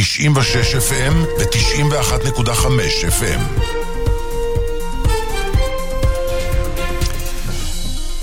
96 FM ו-91.5 FM.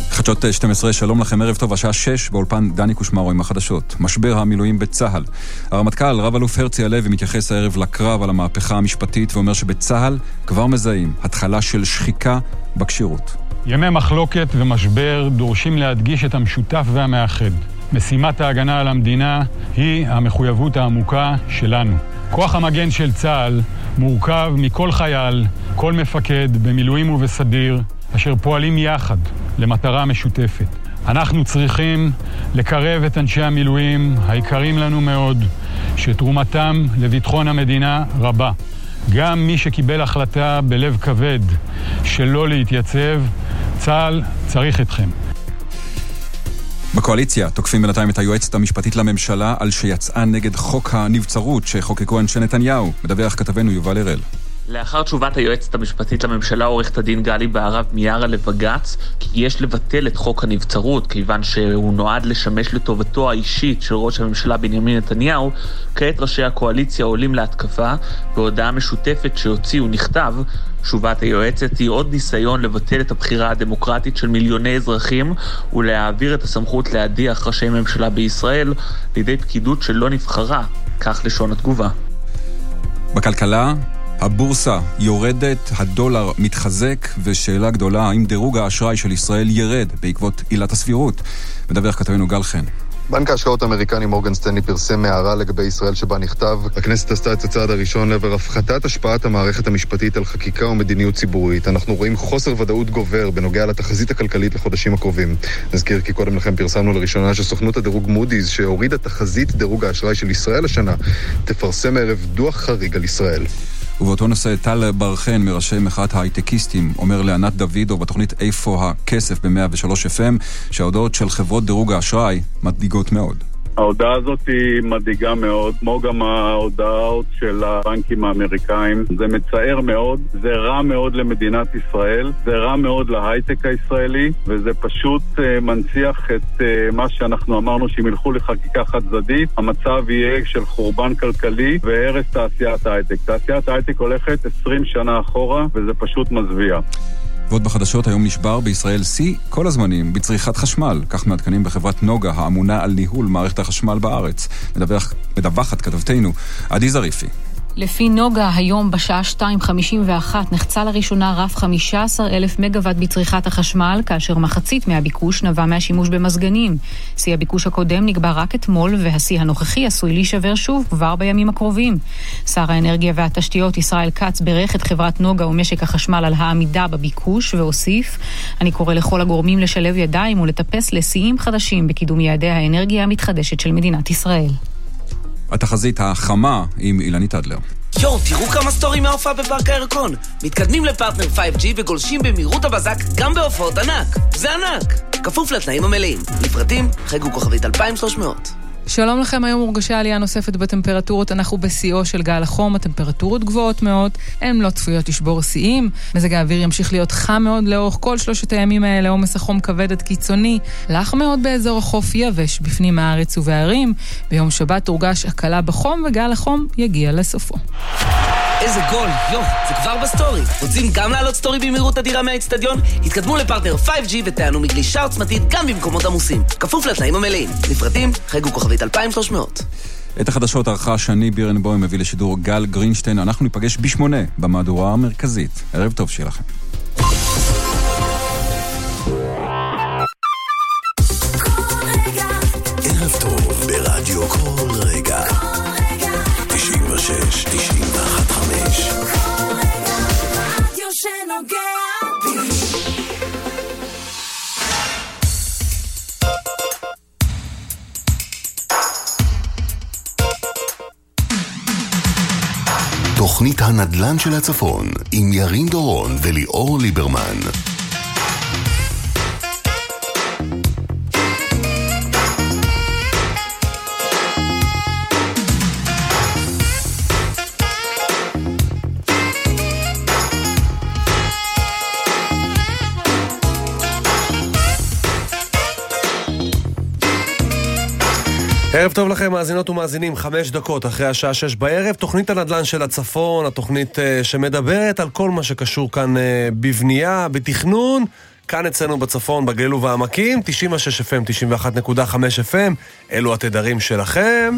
חדשות 12, שלום לכם, ערב טוב, השעה 6 באולפן דני קושמרו עם החדשות. משבר המילואים בצה"ל. הרמטכ"ל, רב-אלוף הרצי הלוי, מתייחס הערב לקרב על המהפכה המשפטית ואומר שבצה"ל כבר מזהים התחלה של שחיקה בכשירות. ימי מחלוקת ומשבר דורשים להדגיש את המשותף והמאחד. משימת ההגנה על המדינה היא המחויבות העמוקה שלנו. כוח המגן של צה"ל מורכב מכל חייל, כל מפקד, במילואים ובסדיר, אשר פועלים יחד למטרה משותפת. אנחנו צריכים לקרב את אנשי המילואים, היקרים לנו מאוד, שתרומתם לביטחון המדינה רבה. גם מי שקיבל החלטה בלב כבד שלא להתייצב, צה"ל צריך אתכם. בקואליציה תוקפים בינתיים את היועצת המשפטית לממשלה על שיצאה נגד חוק הנבצרות שחוקקו אנשי נתניהו. מדווח כתבנו יובל הראל. לאחר תשובת היועצת המשפטית לממשלה עורכת הדין גלי בהרב מיארה לבג"ץ כי יש לבטל את חוק הנבצרות כיוון שהוא נועד לשמש לטובתו האישית של ראש הממשלה בנימין נתניהו כעת ראשי הקואליציה עולים להתקפה בהודעה משותפת שהוציאו נכתב תשובת היועצת היא עוד ניסיון לבטל את הבחירה הדמוקרטית של מיליוני אזרחים ולהעביר את הסמכות להדיח ראשי ממשלה בישראל לידי פקידות שלא נבחרה, כך לשון התגובה. בכלכלה, הבורסה יורדת, הדולר מתחזק, ושאלה גדולה, האם דירוג האשראי של ישראל ירד בעקבות עילת הסבירות? מדווח כתבנו גל חן. בנק ההשקעות האמריקני מורגן סטנלי פרסם הערה לגבי ישראל שבה נכתב הכנסת עשתה את הצעד הראשון לעבר הפחתת השפעת המערכת המשפטית על חקיקה ומדיניות ציבורית. אנחנו רואים חוסר ודאות גובר בנוגע לתחזית הכלכלית לחודשים הקרובים. נזכיר כי קודם לכן פרסמנו לראשונה שסוכנות הדירוג מודי'ס, שהורידה תחזית דירוג האשראי של ישראל השנה, תפרסם הערב דוח חריג על ישראל. ובאותו נושא טל בר חן מראשי מחאת ההייטקיסטים אומר לענת דוידו בתוכנית איפה הכסף ב-103 FM שההודעות של חברות דירוג האשראי מדאיגות מאוד. ההודעה הזאת היא מדאיגה מאוד, כמו גם ההודעות של הבנקים האמריקאים. זה מצער מאוד, זה רע מאוד למדינת ישראל, זה רע מאוד להייטק הישראלי, וזה פשוט uh, מנציח את uh, מה שאנחנו אמרנו שהם ילכו לחקיקה חד צדדית, המצב יהיה של חורבן כלכלי והרס תעשיית ההייטק. תעשיית ההייטק הולכת 20 שנה אחורה, וזה פשוט מזוויע. ועוד בחדשות, היום נשבר בישראל שיא כל הזמנים בצריכת חשמל. כך מעדכנים בחברת נוגה, האמונה על ניהול מערכת החשמל בארץ. מדווח, מדווחת כתבתנו, עדי זריפי. לפי נוגה, היום בשעה 2.51 נחצה לראשונה רף 15 אלף מגוואט בצריכת החשמל, כאשר מחצית מהביקוש נבע מהשימוש במזגנים. שיא הביקוש הקודם נקבע רק אתמול, והשיא הנוכחי עשוי להישבר שוב כבר בימים הקרובים. שר האנרגיה והתשתיות ישראל כץ בירך את חברת נוגה ומשק החשמל על העמידה בביקוש, והוסיף, אני קורא לכל הגורמים לשלב ידיים ולטפס לשיאים חדשים בקידום יעדי האנרגיה המתחדשת של מדינת ישראל. התחזית החמה עם אילנית אדלר. יואו, תראו כמה סטורים מההופעה בפארק הירקון. מתקדמים לפרטנר 5G וגולשים במהירות הבזק גם בהופעות ענק. זה ענק! כפוף לתנאים המלאים. לפרטים, חייגו כוכבית 2300. שלום לכם, היום הורגשה עלייה נוספת בטמפרטורות, אנחנו בשיאו של גל החום, הטמפרטורות גבוהות מאוד, הן לא צפויות לשבור שיאים, מזג האוויר ימשיך להיות חם מאוד לאורך כל שלושת הימים האלה, עומס החום כבד עד קיצוני, לח מאוד באזור החוף יבש, בפנים הארץ ובערים, ביום שבת תורגש הקלה בחום וגל החום יגיע לסופו. איזה גול, יואו, זה כבר בסטורי. רוצים גם לעלות סטורי במהירות אדירה מהאצטדיון? התקדמו לפרטנר 5G ותיהנו מגלישה עוצמתית גם במקומות עמוסים. כפוף לתנאים המלאים. לפרטים, חייגו כוכבית 2300. את החדשות ערכה שני בירנבוים מביא לשידור גל גרינשטיין. אנחנו ניפגש בשמונה במהדורה המרכזית. ערב טוב שיהיה לכם. תוכנית הנדל"ן של הצפון עם ירין דורון וליאור ליברמן. ערב טוב לכם, מאזינות ומאזינים, חמש דקות אחרי השעה שש בערב, תוכנית הנדל"ן של הצפון, התוכנית אה, שמדברת על כל מה שקשור כאן אה, בבנייה, בתכנון, כאן אצלנו בצפון, בגליל ובעמקים, 96 FM, 91.5 FM, אלו התדרים שלכם.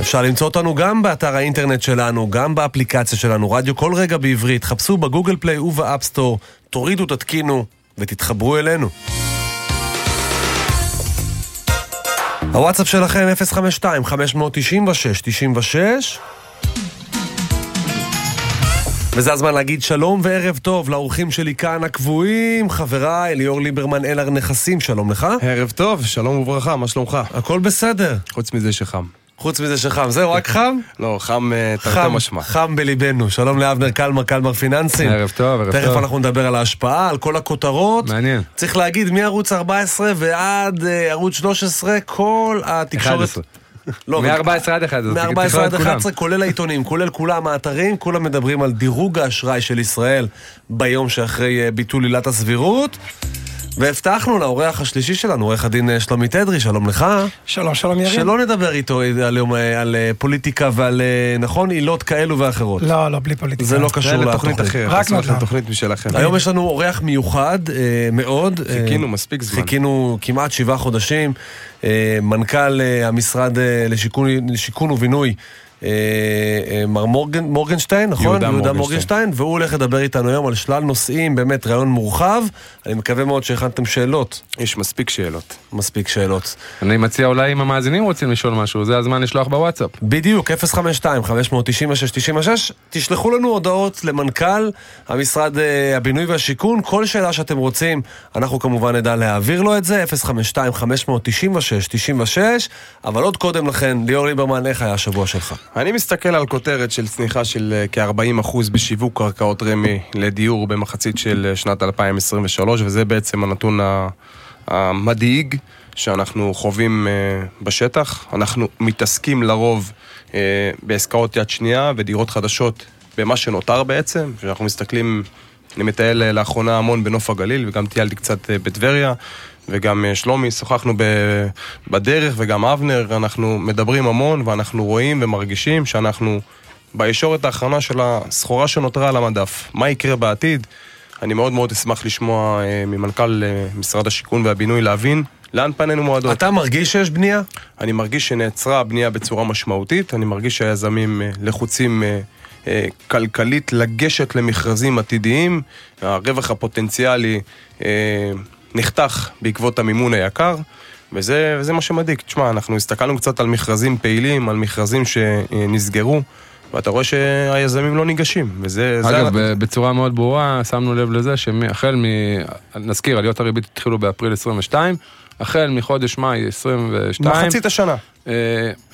אפשר למצוא אותנו גם באתר האינטרנט שלנו, גם באפליקציה שלנו, רדיו כל רגע בעברית, חפשו ב Google Play וב App Store, תורידו, תתקינו ותתחברו אלינו. הוואטסאפ שלכם 052-596-96 וזה הזמן להגיד שלום וערב טוב לאורחים שלי כאן הקבועים, חבריי, ליאור ליברמן אלר נכסים, שלום לך. ערב טוב, שלום וברכה, מה שלומך? הכל בסדר. חוץ מזה שחם. חוץ מזה שחם. זהו, רק חם? לא, חם אה, תרתי משמע. חם בליבנו. שלום לאבנר קלמר, קלמר פיננסים. ערב טוב, ערב טוב. תכף אנחנו נדבר על ההשפעה, על כל הכותרות. מעניין. צריך להגיד, מערוץ 14 ועד אה, ערוץ 13, כל התקשורת... 11. לא, מ-14 עד 11. מ-14 עד 11, כולל העיתונים, כולל כולם האתרים, כולם מדברים על דירוג האשראי של ישראל ביום שאחרי אה, ביטול עילת הסבירות. והבטחנו לאורח השלישי שלנו, עורך הדין אה, שלומי תדרי, שלום לך. שלום, שלום ירין. שלא נדבר איתו על, יום, אה, על אה, פוליטיקה ועל, נכון, עילות כאלו ואחרות. לא, לא, בלי פוליטיקה. זה לא קשור זה לתוכנית. לתוכנית אחרת. רק נדל"ן. תוכנית משלכם. היום יש לנו אורח מיוחד אה, מאוד. אה, חיכינו מספיק זמן. חיכינו כמעט שבעה חודשים. אה, מנכ"ל אה, המשרד אה, לשיכון, לשיכון ובינוי. אה, אה, מר מורגן, מורגנשטיין, נכון? יהודה מורגנשטיין. מורגנשטיין. והוא הולך לדבר איתנו היום על שלל נושאים, באמת רעיון מורחב. אני מקווה מאוד שהכנתם שאלות. יש מספיק שאלות. מספיק שאלות. אני מציע אולי אם המאזינים רוצים לשאול משהו, זה הזמן לשלוח בוואטסאפ. בדיוק, 052-596-96, תשלחו לנו הודעות למנכ"ל המשרד אה, הבינוי והשיכון, כל שאלה שאתם רוצים, אנחנו כמובן נדע להעביר לו את זה, 052-596-96, אבל עוד קודם לכן, ליאור ליברמן, איך היה השבוע שלך? אני מסתכל על כותרת של צניחה של אה, כ-40% בשיווק קרקעות רמ"י לדיור במחצית של אה, שנת 2023, וזה בעצם הנתון המדאיג שאנחנו חווים אה, בשטח. אנחנו מתעסקים לרוב בעסקאות יד שנייה ודירות חדשות במה שנותר בעצם, כשאנחנו מסתכלים, אני מטייל לאחרונה המון בנוף הגליל וגם טיילתי קצת בטבריה. וגם אה, שלומי, שוחחנו בדרך, וגם אבנר, אנחנו מדברים המון, ואנחנו רואים ומרגישים שאנחנו בישורת האחרונה של הסחורה שנותרה על המדף. מה יקרה בעתיד? אני מאוד מאוד אשמח לשמוע אה, ממנכ"ל אה, משרד השיכון והבינוי להבין לאן פנינו מועדות. אתה מרגיש שיש בנייה? אני מרגיש שנעצרה הבנייה בצורה משמעותית, אני מרגיש שהיזמים לחוצים כלכלית לגשת למכרזים עתידיים, הרווח הפוטנציאלי נחתך בעקבות המימון היקר. וזה, וזה מה שמדאיג. תשמע, אנחנו הסתכלנו קצת על מכרזים פעילים, על מכרזים שנסגרו, ואתה רואה שהיזמים לא ניגשים, וזה... זה אגב, ה- ב- בצורה מאוד ברורה, שמנו לב לזה שהחל מ... נזכיר, עליות הריבית התחילו באפריל 22, החל מחודש מאי 22. מחצית השנה. אה,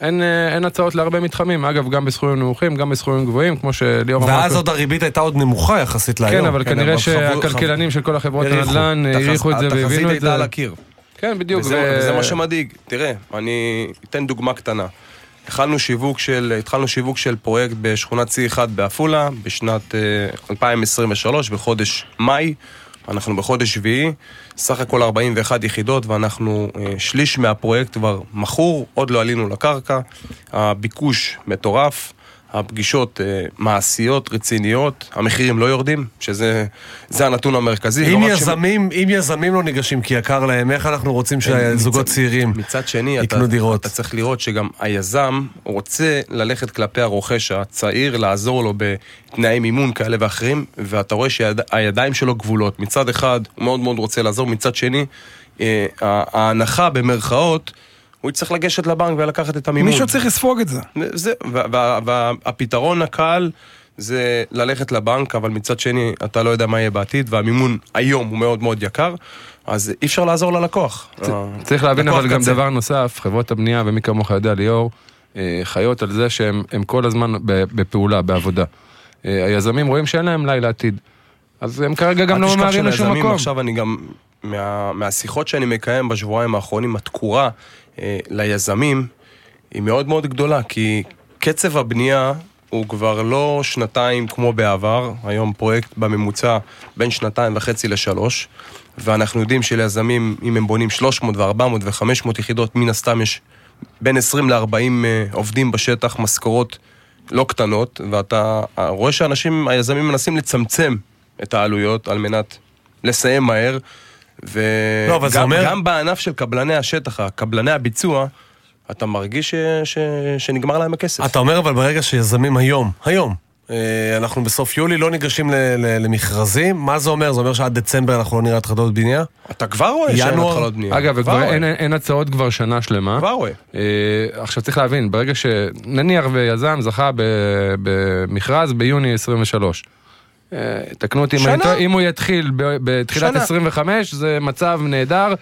אין, אה, אין הצעות להרבה מתחמים, אגב, גם בסכומים נמוכים, גם בסכומים גבוהים, כמו שליאור אמר. ואז עוד הריבית הייתה עוד נמוכה יחסית להיום. כן, אבל כנראה שהכלכלנים של כל החברות. הנדל"ן העריכו את זה התחזית והבינו את הייתה זה. על הקיר. כן, בדיוק. וזה, ו- וזה מה שמדאיג. תראה, אני אתן דוגמה קטנה. התחלנו שיווק של, התחלנו שיווק של פרויקט בשכונת C1 בעפולה בשנת אה, 2023, בחודש מאי. אנחנו בחודש שביעי, סך הכל 41 יחידות ואנחנו אה, שליש מהפרויקט כבר מכור, עוד לא עלינו לקרקע. הביקוש מטורף. הפגישות אה, מעשיות, רציניות, המחירים לא יורדים, שזה זה הנתון המרכזי. אם לא רק ש- יזמים, אם יזמים לא ניגשים כי יקר להם, איך אנחנו רוצים שהזוגות מצד- צעירים מצד שני, יקנו אתה, דירות? אתה צריך לראות שגם היזם רוצה ללכת כלפי הרוכש הצעיר, לעזור לו בתנאי מימון כאלה ואחרים, ואתה רואה שהידיים שלו גבולות. מצד אחד, הוא מאוד מאוד רוצה לעזור, מצד שני, אה, ההנחה במרכאות, הוא יצטרך לגשת לבנק ולקחת את המימון. מישהו צריך לספוג את זה. זה, והפתרון הקל זה ללכת לבנק, אבל מצד שני, אתה לא יודע מה יהיה בעתיד, והמימון היום הוא מאוד מאוד יקר, אז אי אפשר לעזור ללקוח. צריך להבין אבל גם. דבר נוסף, חברות הבנייה, ומי כמוך יודע, ליאור, אה, חיות על זה שהם הם כל הזמן ב- בפעולה, בעבודה. אה, היזמים רואים שאין להם לילה עתיד. אז הם כרגע גם לא ממהרים לשום מקום. עכשיו אני גם, מה, מהשיחות שאני מקיים בשבועיים האחרונים, התקורה ליזמים היא מאוד מאוד גדולה, כי קצב הבנייה הוא כבר לא שנתיים כמו בעבר, היום פרויקט בממוצע בין שנתיים וחצי לשלוש, ואנחנו יודעים שליזמים, אם הם בונים 300 ו-400 ו-500 יחידות, מן הסתם יש בין 20 ל-40 אה, עובדים בשטח, משכורות לא קטנות, ואתה רואה שאנשים, היזמים מנסים לצמצם את העלויות על מנת לסיים מהר. לא, אבל זה וגם אומר- גם בענף של קבלני השטח, קבלני הביצוע, אתה מרגיש ש, ש, שנגמר להם הכסף. אתה אומר אבל ברגע שיזמים היום, היום, אה, אנחנו בסוף יולי לא ניגשים ל- ל- למכרזים, מה זה אומר? זה אומר שעד דצמבר אנחנו לא נראה התחלות בנייה? אתה כבר רואה שאין? התחלות בנייה. אגב, כבר וכבר רואה. אין, אין הצעות כבר שנה שלמה. כבר רואה. אה, עכשיו צריך להבין, ברגע שנניח ויזם זכה ב- במכרז ביוני 23. אה, תקנו אותי אם שנה. אני טועה, אם הוא יתחיל בתחילת שנה. 25 זה מצב נהדר. זה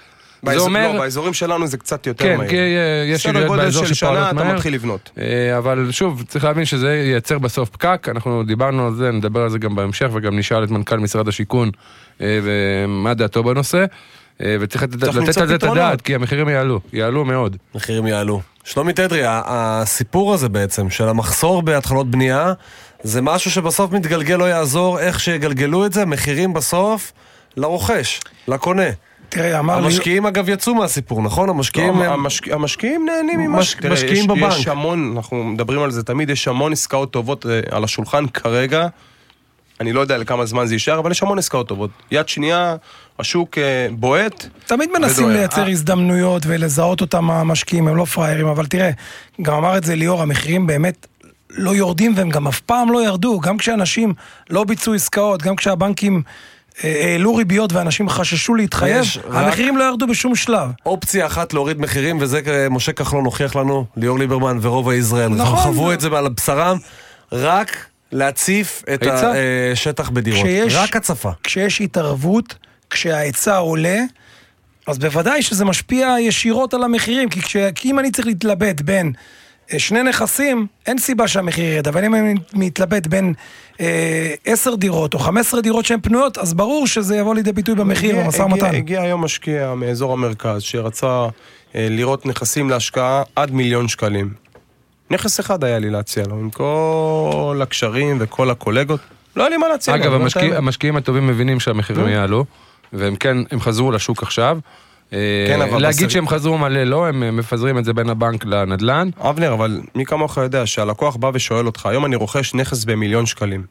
באזור- אומר... לא, באזורים שלנו זה קצת יותר כן, מהיר. כי אה, יש סדר עיריות גודל באזור של שפועלות שנה אתה מהר. מתחיל לבנות. אה, אבל שוב, צריך להבין שזה ייצר בסוף פקק, אנחנו דיברנו על זה, נדבר על זה גם בהמשך, וגם נשאל את מנכ"ל משרד השיכון ומה דעתו בנושא, וצריך לתת על זה את. הדעת, כי המחירים יעלו, יעלו מאוד. מחירים יעלו. שלומי תדרי, הסיפור הזה בעצם, של המחסור בהתחלות בנייה, זה משהו שבסוף מתגלגל לא יעזור, איך שיגלגלו את זה, מחירים בסוף לרוכש, לקונה. תראה, אמר לי... המשקיעים אגב יצאו מהסיפור, נכון? המשקיעים... לא, הם- המשק- המשקיעים נהנים ממה מש- ש... תראה, משקיעים יש- בבנק. יש המון, אנחנו מדברים על זה תמיד, יש המון עסקאות טובות אה, על השולחן כרגע. אני לא יודע לכמה זמן זה יישאר, אבל יש המון עסקאות טובות. יד שנייה, השוק אה, בועט. תמיד מנסים. לייצר אה, הזדמנויות ולזהות אותם המשקיעים, הם לא פראיירים, אבל תראה, גם אמר את זה ליאור, המחירים באמת לא יורדים והם גם אף פעם לא ירדו, גם כשאנשים לא ביצעו עסקאות, גם כשהבנקים אה, העלו ריביות ואנשים חששו להתחייב, המחירים לא ירדו בשום שלב. אופציה אחת להוריד מחירים, וזה אה, משה כחלון הוכיח לנו, ליאור ליברמן ורוב ישראל. נכון. חוו את זה על בשרם, רק להציף את. השטח בדירות. כשיש- רק הצפה. כשיש התערבות, כשההיצע עולה, אז בוודאי שזה משפיע ישירות על המחירים, כי, כש, כי אם אני צריך להתלבט בין אה, שני נכסים, אין סיבה שהמחיר ירד, אבל אם אני מתלבט בין אה, עשר דירות או חמש עשרה דירות שהן פנויות, אז ברור שזה יבוא לידי ביטוי במחיר, במשא ומתן. הגיע היום משקיע מאזור המרכז שרצה אה, לראות נכסים להשקעה עד מיליון שקלים. נכס אחד היה לי להציע לו, עם כל הקשרים וכל הקולגות. לא היה לי מה להציע לו. אגב, את המשקיע-. המשקיעים הטובים מבינים שהמחירים. יעלו, והם כן, הם חזרו לשוק עכשיו. אה, כן, אבל להגיד בסר- שהם חזרו מלא לא, הם אה, מפזרים את זה בין הבנק לנדל"ן. אבנר, אבל מי כמוך יודע שהלקוח בא ושואל אותך, היום אני רוכש נכס במיליון שקלים.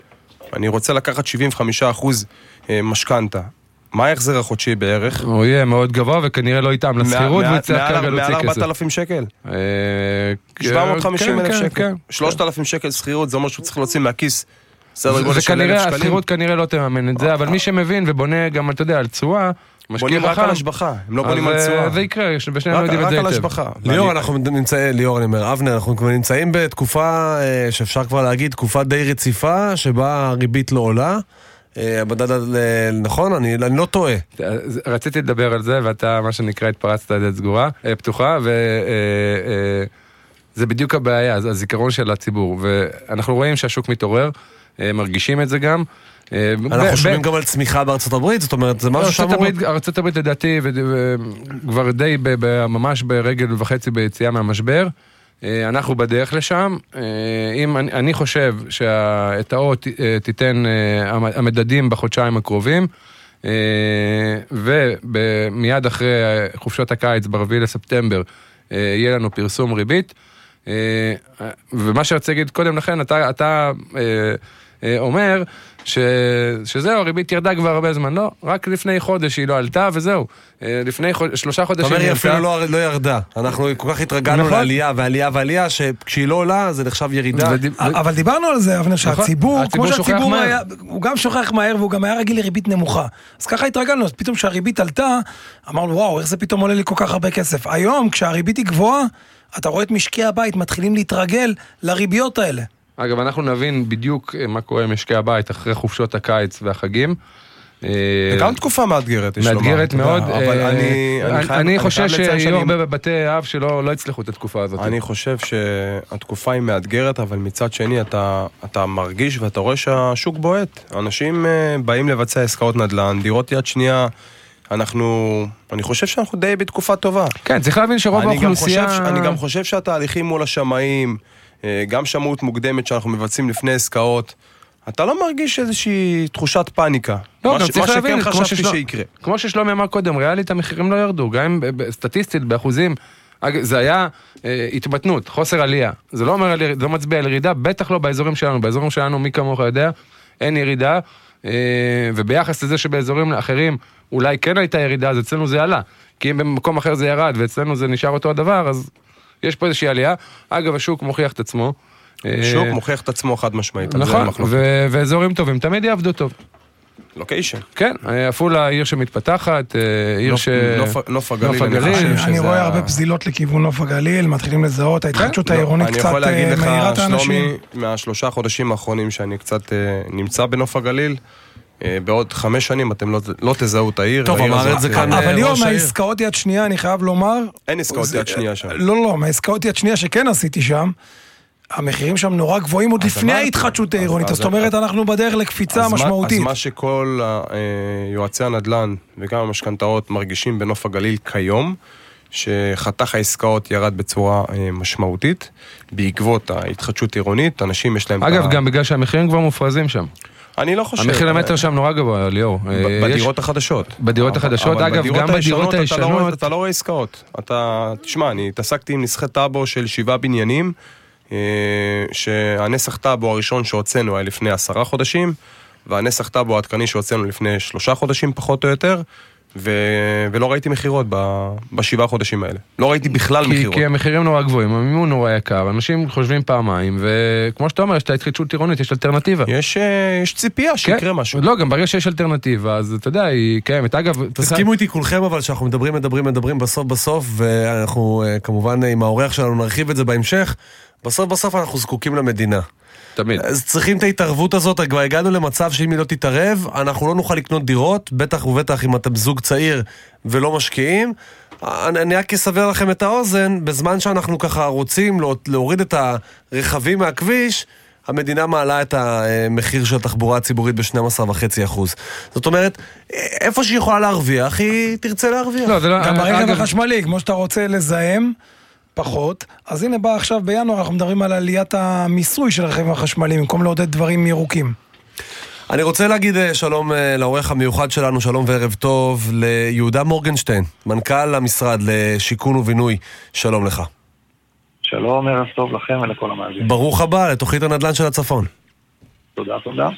אני רוצה לקחת 75% אה, משכנתה. מה ההחזר החודשי בערך? הוא יהיה מאוד גבוה וכנראה לא יטעם לשכירות מעל- מעל- כרגע להוציא מעל כסף. 4,000 שקל. אה, 750 כן, אלף כן, שקל. כן. 3,000 שקל שכירות, זה אומר שהוא צריך להוציא מהכיס סדר גודל של אלף כנראה, שקלים. השכירות כנראה לא תממן את זה, אבל מי שמבין ובונה גם, אתה יודע, על תשואה, משקיע בונים רק. על השבחה, הם לא בונים על אה, תשואה. זה יקרה, ושנינו רק- יודעים את רק זה על היטב. השבחה. ליאור, אנחנו נמצאים, ליאור, אני אומר, אבנר, אנחנו כבר נמצאים בתקופה אה, שאפשר כבר להגיד, תקופה די רציפה, שבה הריבית לא עולה. אה, המדד, ה- נכון? אני אני לא טועה. רציתי לדבר על זה, ואתה, מה שנקרא, התפרצת לדלת סגורה, אה, פתוחה, וזה בדיוק הבעיה, זה הזיכרון של הציבור. ואנחנו רואים שהשוק מתעורר, אה, מרגישים את זה גם. אה, אנחנו שומעים גם על צמיחה בארצות הברית, זאת אומרת, זה משהו ארצות שאמור... ארצות הברית לדעתי, כבר די ממש ברגל וחצי ביציאה מהמשבר. אה, אנחנו בדרך לשם. אה, אם אני, חושב שאת האות אה, תיתן אה, המ- המדדים בחודשיים הקרובים, אה, ומיד אחרי אה, חופשות הקיץ, ב-4 לספטמבר, אה, יהיה לנו פרסום ריבית. אה, ומה שרציתי להגיד קודם לכן, אתה, אתה אה, אה, אומר ש, שזהו, הריבית ירדה כבר הרבה זמן. לא, רק לפני חודש היא לא עלתה וזהו. אה, לפני חוד... שלושה אתה חודשים אומר, היא היא עלתה. אפילו לא לא ירדה. אנחנו כל כך התרגלנו נכון. לעלייה ועלייה ועלייה, שכשהיא לא עולה זה נחשב ירידה. ודיב- אבל דיברנו על זה, אבנר, שהציבור, הציבור כמו שהציבור מהר. היה, הוא גם שוכח מהר והוא גם היה רגיל לריבית נמוכה. אז ככה התרגלנו, אז פתאום כשהריבית עלתה, אמרנו, וואו, איך זה פתאום עולה לי כל כך הרבה כסף. היום, כשהריבית היא גבוהה, אתה רואה את משקי הבית מתחילים להתרגל לריביות האלה. אגב, אנחנו נבין בדיוק אה, מה קורה עם משקי הבית אחרי חופשות הקיץ והחגים. אה, וגם תקופה מאתגרת, יש לומר. מאתגרת מאוד. אבל אה, אני- אני חושב שיהיו הרבה בבתי אב שלא לא יצלחו את התקופה הזאת. אני חושב שהתקופה היא מאתגרת, אבל מצד שני אתה, מרגיש ואתה רואה שהשוק בועט. אנשים אה, באים לבצע עסקאות נדל"ן, דירות יד שנייה, אנחנו... אני חושב שאנחנו די בתקופה טובה. כן, צריך להבין שרוב האוכלוסייה... אני גם חושב שהתהליכים מול השמאים, אה, גם שמאות מוקדמת שאנחנו מבצעים לפני עסקאות, אתה לא מרגיש איזושהי תחושת פאניקה. לא, מה גם ש- צריך מה להבין, שכן כמו חשבתי ששלום- שיקרה. כמו ששלומי אמר קודם, ריאלית המחירים לא ירדו, גם אם סטטיסטית, באחוזים, זה היה אה, התמתנות, חוסר עלייה. זה לא אומר, זה לא מצביע על ירידה, בטח לא באזורים שלנו. באזורים שלנו, מי כמוך יודע, אין ירידה. אה, וביחס לזה שבאזורים אחרים אולי כן הייתה ירידה, אז אצלנו זה עלה. כי אם במקום אחר זה ירד ואצלנו זה נשאר אותו הדבר, אז יש פה איזושהי עלייה. אגב, השוק מוכיח את עצמו. השוק אה, מוכיח את עצמו חד משמעית. נכון, ואזורים טובים תמיד יעבדו טוב. לוקיישן. כן, אה, עפולה עיר שמתפתחת, אה, עיר ש... נוף- הגליל, אני הגליל. חושב אני שזה רואה הרבה פזילות לכיוון נוף הגליל, מתחילים לזהות, ההתחדשות לא, העירונית אני קצת יכול להגיד אה, לך, מאירה את האנשים. שלומי, מהשלושה חודשים האחרונים שאני קצת נמצא בנוף הגליל, בעוד חמש שנים אתם לא- לא תזהו את העיר. טוב, אמר את זה אה, כאן, אבל ראש העיר. מהעסקאות יד שנייה, אני חייב לומר... אין עסקאות יד שנייה שם. לא, לא, מהעסקאות יד שנייה שכן עשיתי שם, המחירים שם נורא גבוהים עוד לפני ההתחדשות אז- העירונית, זאת אומרת, אנחנו בדרך לקפיצה אז מה- משמעותית. אז מה שכל אה, יועצי הנדל"ן וגם המשכנתאות מרגישים בנוף הגליל כיום, שחתך העסקאות ירד בצורה אה, משמעותית בעקבות ההתחדשות עירונית, אנשים יש להם... אגב, גם בגלל שהמחירים כבר מופרזים שם. אני לא חושב... המחיר למטר שם נורא גבוה, ליאור. אה, בדירות החדשות. בדירות החדשות, אגב, גם בדירות אתה לא הישנות... אתה לא רואה עסקאות. אתה, תשמע, אני התעסקתי עם נסחי טאבו של שבעה בניינים, אה, שהנסח טאבו הראשון שהוצאנו היה לפני עשרה חודשים, והנסח טאבו העדכני שהוצאנו לפני שלושה חודשים פחות או יותר, ו... ולא ראיתי מכירות ב... בשבעה חודשים האלה. לא ראיתי בכלל כי, מכירות. כי המחירים נורא גבוהים, המימון נורא יקר, אנשים חושבים פעמיים, וכמו שאתה אומר, יש את ההתחדשות עירונית, יש אלטרנטיבה. יש, אה, יש ציפייה שיקרה משהו. לא, גם ברגע שיש אלטרנטיבה, אז אתה יודע, היא קיימת. אגב, תסכימו איתי כולכם אבל שאנחנו מדברים, מדברים, מדברים בסוף בסוף, ואנחנו אה, כמובן אה, עם האורח שלנו נרחיב את זה בהמשך, בסוף בסוף אנחנו זקוקים למדינה. תמיד. אז צריכים את ההתערבות הזאת, כבר הגענו למצב שאם היא לא תתערב, אנחנו לא נוכל לקנות דירות, בטח ובטח אם אתם זוג צעיר ולא משקיעים. אני, אני רק אסבר לכם את האוזן, בזמן שאנחנו ככה רוצים לא- להוריד את הרכבים מהכביש, המדינה מעלה את המחיר של התחבורה הציבורית ב-12.5%. זאת אומרת, איפה שהיא יכולה להרוויח, היא תרצה להרוויח. לא, זה לא... גם ברכב אגב, החשמלי, כמו שאתה רוצה לזהם פחות, אז הנה בא עכשיו בינואר, אנחנו מדברים על עליית המיסוי של הרכבים החשמליים, במקום לעודד דברים ירוקים. אני רוצה להגיד אה, שלום אה, לעורך המיוחד שלנו, שלום וערב טוב, ליהודה מורגנשטיין, מנכ"ל המשרד לשיכון ובינוי, שלום לך. שלום, ערב טוב לכם ולכל המאזינים. ברוך הבא לתוכנית הנדל"ן של הצפון. תודה, תודה.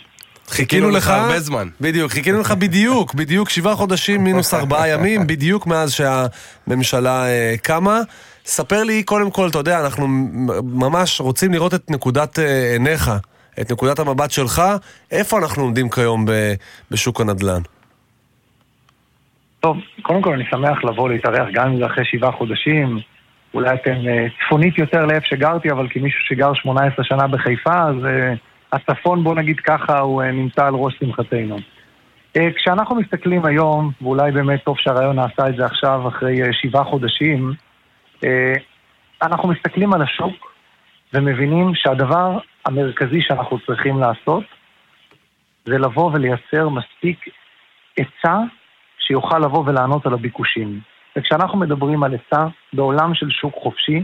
חיכינו לך הרבה זמן. בדיוק, חיכינו לך בדיוק, בדיוק שבעה חודשים מינוס ארבעה ימים, בדיוק מאז שהממשלה אה, קמה. ספר לי קודם כל, אתה יודע, אנחנו ממש רוצים לראות את נקודת אה, עיניך, את נקודת המבט שלך, איפה אנחנו עומדים כיום בשוק הנדל"ן. טוב, קודם כל אני שמח לבוא להתארח גם אם זה אחרי שבעה חודשים. אולי אתם אה, צפונית יותר לאיפה שגרתי, אבל כמישהו שגר 18 שנה בחיפה, אז אה, הצפון, בוא נגיד ככה, הוא נמצא על ראש שמחתנו. כשאנחנו מסתכלים היום, ואולי באמת טוב שהרעיון נעשה את זה עכשיו, אחרי שבעה חודשים, אנחנו מסתכלים על השוק ומבינים שהדבר המרכזי שאנחנו צריכים לעשות זה לבוא ולייצר מספיק היצע שיוכל לבוא ולענות על הביקושים. וכשאנחנו מדברים על היצע בעולם של שוק חופשי,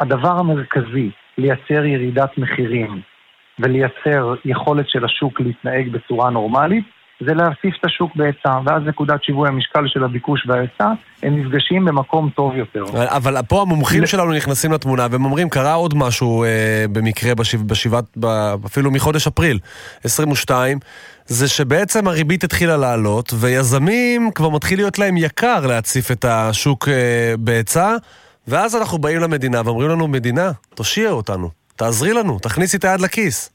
הדבר המרכזי לייצר ירידת מחירים ולייצר יכולת של השוק להתנהג בצורה נורמלית, זה להוסיף את השוק בהיצע, ואז נקודת שיווי המשקל של הביקוש וההיצע, הם נפגשים במקום טוב יותר. אבל פה המומחים שלנו נכנסים לתמונה והם אומרים, קרה עוד משהו אה, במקרה בשבעת, בשבעת, ב- אפילו מחודש אפריל 22, זה שבעצם הריבית התחילה לעלות, ויזמים כבר מתחיל להיות להם יקר להציף את השוק אה, בהיצע, ואז אנחנו באים למדינה ואומרים לנו, מדינה, תושיע אותנו, תעזרי לנו, תכניסי את היד לכיס.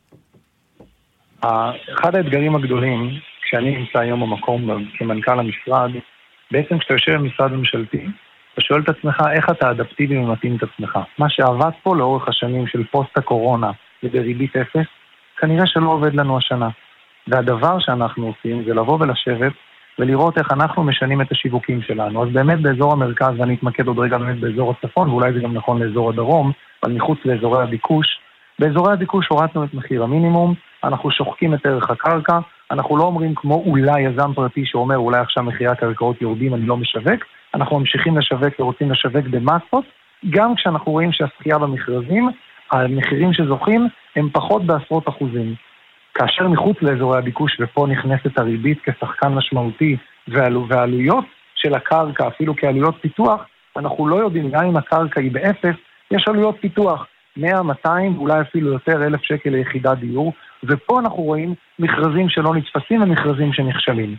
אחד האתגרים הגדולים, כשאני נמצא היום במקום כמנכ"ל המשרד, בעצם כשאתה יושב במשרד ממשלתי, אתה שואל את עצמך איך אתה אדפטיבי ומתאים את עצמך. מה שעבד פה לאורך השנים של פוסט הקורונה ובריבית אפס, כנראה שלא עובד לנו השנה. והדבר שאנחנו עושים זה לבוא ולשבת ולראות איך אנחנו משנים את השיווקים שלנו. אז באמת באזור המרכז, ואני אתמקד עוד רגע באמת באזור הצפון, ואולי זה גם נכון לאזור הדרום, אבל מחוץ לאזורי הביקוש, באזורי הביקוש הורדנו את מחיר המינימום, אנחנו שוחקים את ערך הקרקע, אנחנו לא אומרים כמו אולי יזם פרטי שאומר אולי עכשיו מחירי הקרקעות יורדים, אני לא משווק, אנחנו ממשיכים לשווק ורוצים לשווק במסות, גם כשאנחנו רואים שהזכייה במכרזים, המחירים שזוכים הם פחות בעשרות אחוזים. כאשר מחוץ לאזורי הביקוש, ופה נכנסת הריבית כשחקן משמעותי, ועלו, והעלויות של הקרקע, אפילו כעלויות פיתוח, אנחנו לא יודעים, גם אם הקרקע היא באפס, יש עלויות פיתוח. 100, 200, אולי אפילו יותר, אלף שקל ליחידת דיור, ופה אנחנו רואים מכרזים שלא נתפסים ומכרזים שנכשלים.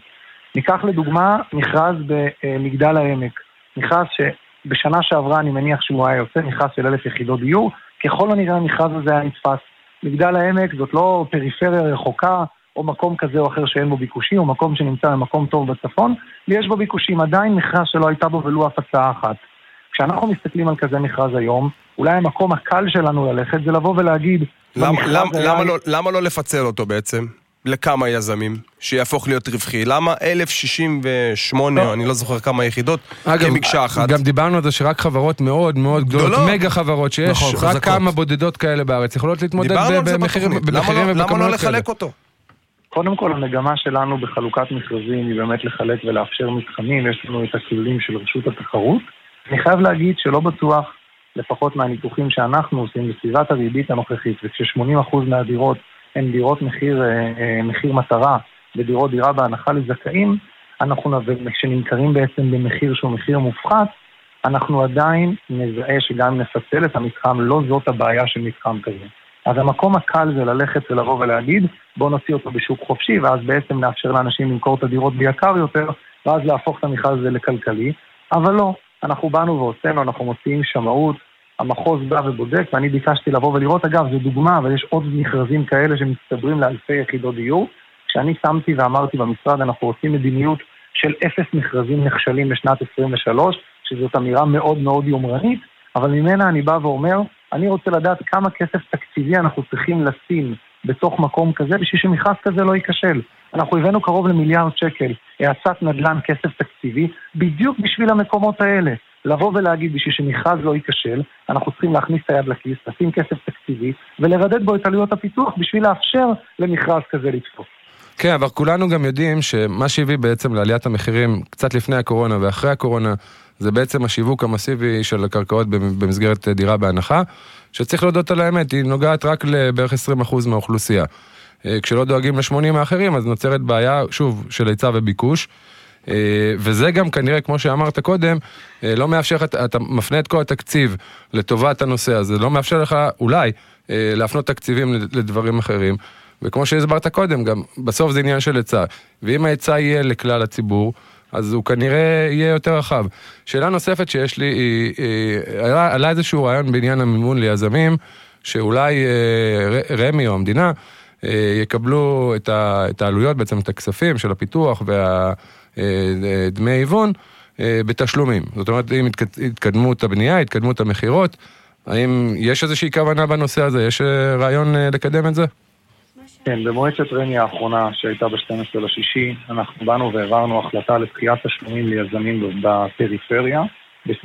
ניקח לדוגמה מכרז במגדל העמק, מכרז שבשנה שעברה אני מניח שהוא היה יוצא, מכרז של אלף יחידות דיור, ככל הנראה המכרז הזה היה נתפס. מגדל העמק זאת לא פריפריה רחוקה, או מקום כזה או אחר שאין בו ביקושים, או מקום שנמצא במקום טוב בצפון, ויש בו ביקושים. עדיין מכרז שלא הייתה בו ולו אף הצעה אחת. כשאנחנו מסתכלים על כזה מכרז היום, אולי המקום הקל שלנו ללכת זה לבוא ולהגיד... למה, למה, למה, לא, למה לא לפצל אותו בעצם? לכמה יזמים, שיהפוך להיות רווחי. למה 1,068, לא. אני לא זוכר כמה יחידות, אגב, כמקשה אחת. גם דיברנו על זה שרק חברות מאוד מאוד גדולות, גדולות. מגה חברות שיש, נכון, רק חזקות. כמה בודדות כאלה בארץ יכולות להתמודד במחירים ובכמויות כאלה. למה לא לחלק אותו? קודם כל, המגמה שלנו בחלוקת מכרזים היא באמת לחלק ולאפשר מתחמים, יש לנו את הכללים של רשות התחרות. אני חייב להגיד שלא בטוח, לפחות מהניתוחים שאנחנו עושים, בסביבת הריבית הנוכחית, וכש-80% מהדירות הן דירות מחיר, אה, אה, מחיר מטרה ודירות דירה בהנחה לזכאים, אנחנו, כשנמכרים בעצם במחיר שהוא מחיר מופחת, אנחנו עדיין נזהה שגם אם נפצל את המתחם, לא זאת הבעיה של מתחם כזה. אז המקום הקל זה ללכת ולבוא ולהגיד, בואו נוציא אותו בשוק חופשי, ואז בעצם נאפשר לאנשים למכור את הדירות ביקר יותר, ואז להפוך את המכרז הזה לכלכלי. אבל לא, אנחנו באנו והוצאנו, אנחנו מוציאים שמאות, המחוז בא ובודק, ואני ביקשתי לבוא ולראות, אגב, זו דוגמה, אבל יש עוד מכרזים כאלה שמצטברים לאלפי יחידות דיור. כשאני שמתי ואמרתי במשרד, אנחנו עושים מדיניות של אפס מכרזים נכשלים בשנת 23, שזאת אמירה מאוד מאוד יומרנית, אבל ממנה אני בא ואומר, אני רוצה לדעת כמה כסף תקציבי אנחנו צריכים לשים בתוך מקום כזה בשביל שמכרז כזה לא ייכשל. אנחנו הבאנו קרוב למיליארד שקל האצת נדל"ן כסף תקציבי בדיוק בשביל המקומות האלה. לבוא ולהגיד בשביל שמכרז לא ייכשל, אנחנו צריכים להכניס את היד לכיס, לשים כסף תקציבי ולרדד בו את עלויות הפיתוח בשביל לאפשר למכרז כזה לתפוס. כן, אבל כולנו גם יודעים שמה שהביא בעצם לעליית המחירים קצת לפני הקורונה ואחרי הקורונה זה בעצם השיווק המסיבי של הקרקעות במסגרת דירה בהנחה, שצריך להודות על האמת, היא נוגעת רק לבערך 20% מהאוכלוסייה. אה, כשלא דואגים ל-80 האחרים, אז נוצרת בעיה, שוב, של היצע וביקוש. אה, וזה גם כנראה, כמו שאמרת קודם, אה, לא מאפשר לך, אתה מפנה את כל התקציב לטובת הנושא הזה, לא מאפשר לך אולי להפנות תקציבים לדברים אחרים. וכמו שהסברת קודם, גם בסוף זה עניין של היצע. ואם ההיצע יהיה לכלל הציבור, אז הוא כנראה יהיה יותר רחב. שאלה נוספת שיש לי, היא, היא, עלה, עלה איזשהו רעיון בעניין המימון ליזמים, שאולי רמ"י או המדינה יקבלו את, ה, את העלויות, בעצם את הכספים של הפיתוח והדמי אה, היוון בתשלומים. זאת אומרת, עם התקדמות הבנייה, התקדמות המכירות, האם יש איזושהי כוונה בנושא הזה? יש רעיון לקדם את זה? כן, במועצת רמ"י האחרונה שהייתה ב-12 לשישי, אנחנו באנו והעברנו החלטה לדחיית תשלומים ליזמים בפריפריה,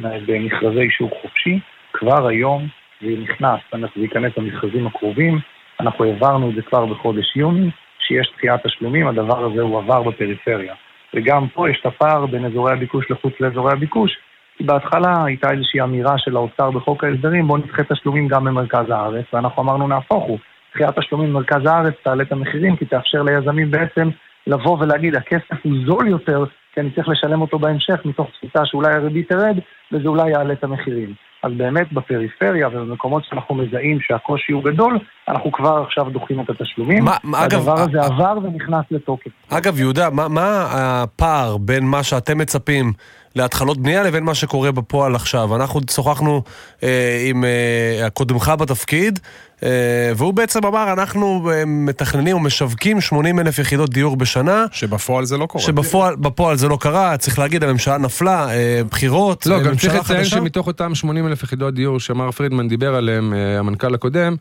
במכרזי שוק חופשי. כבר היום זה נכנס, זה ייכנס למכרזים הקרובים, אנחנו העברנו את זה כבר בחודש יוני, שיש דחיית תשלומים, הדבר הזה הוא עבר בפריפריה. וגם פה יש את הפער בין אזורי הביקוש לחוץ לאזורי הביקוש, כי בהתחלה הייתה איזושהי אמירה של האוצר בחוק ההסדרים, בואו נדחה תשלומים גם במרכז הארץ, ואנחנו אמרנו נהפוך הוא. דחיית תשלומים במרכז הארץ תעלה את המחירים, כי תאפשר ליזמים בעצם לבוא ולהגיד, הכסף הוא זול יותר, כי אני צריך לשלם אותו בהמשך, מתוך תפיסה שאולי הריבית תרד, וזה אולי יעלה את המחירים. אז באמת בפריפריה ובמקומות שאנחנו מזהים שהקושי הוא גדול, אנחנו כבר עכשיו דוחים את התשלומים. מה, מה, הדבר אגב, הזה עבר ונכנס לתוקף. אגב, יהודה, מה, מה הפער בין מה שאתם מצפים להתחלות בנייה לבין מה שקורה בפועל עכשיו. אנחנו שוחחנו אה, עם אה, קודמך בתפקיד, אה, והוא בעצם אמר, אנחנו אה, מתכננים ומשווקים 80 אלף יחידות דיור בשנה. שבפועל זה לא קורה. שבפועל זה לא קרה, צריך להגיד, הממשלה נפלה, אה, בחירות, לא, גם צריך לציין שמתוך אותם 80 אלף יחידות דיור שמר פרידמן דיבר עליהם, אה, המנכ"ל הקודם, אה,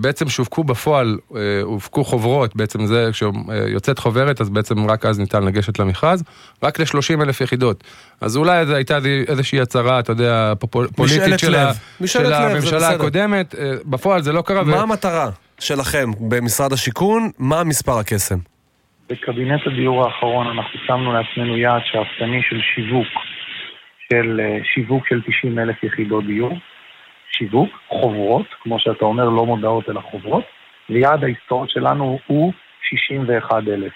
בעצם שווקו בפועל, אה, הופקו חוברות, בעצם זה, כשיוצאת חוברת, אז בעצם רק אז ניתן לגשת למכרז, רק ל-30 אלף יחידות. אז אולי זו הייתה איזושהי הצהרה, אתה יודע, פוליטית של, של הממשלה הקודמת, אה, בפועל זה לא קרה. מה ו... המטרה שלכם במשרד השיכון, מה מספר הקסם? בקבינט הדיור האחרון אנחנו שמנו לעצמנו יעד שאפתני של שיווק, של שיווק של 90 אלף יחידות דיור. שיווק, חוברות, כמו שאתה אומר, לא מודעות אלא חוברות, ויעד העסקאות שלנו הוא 61 אלף.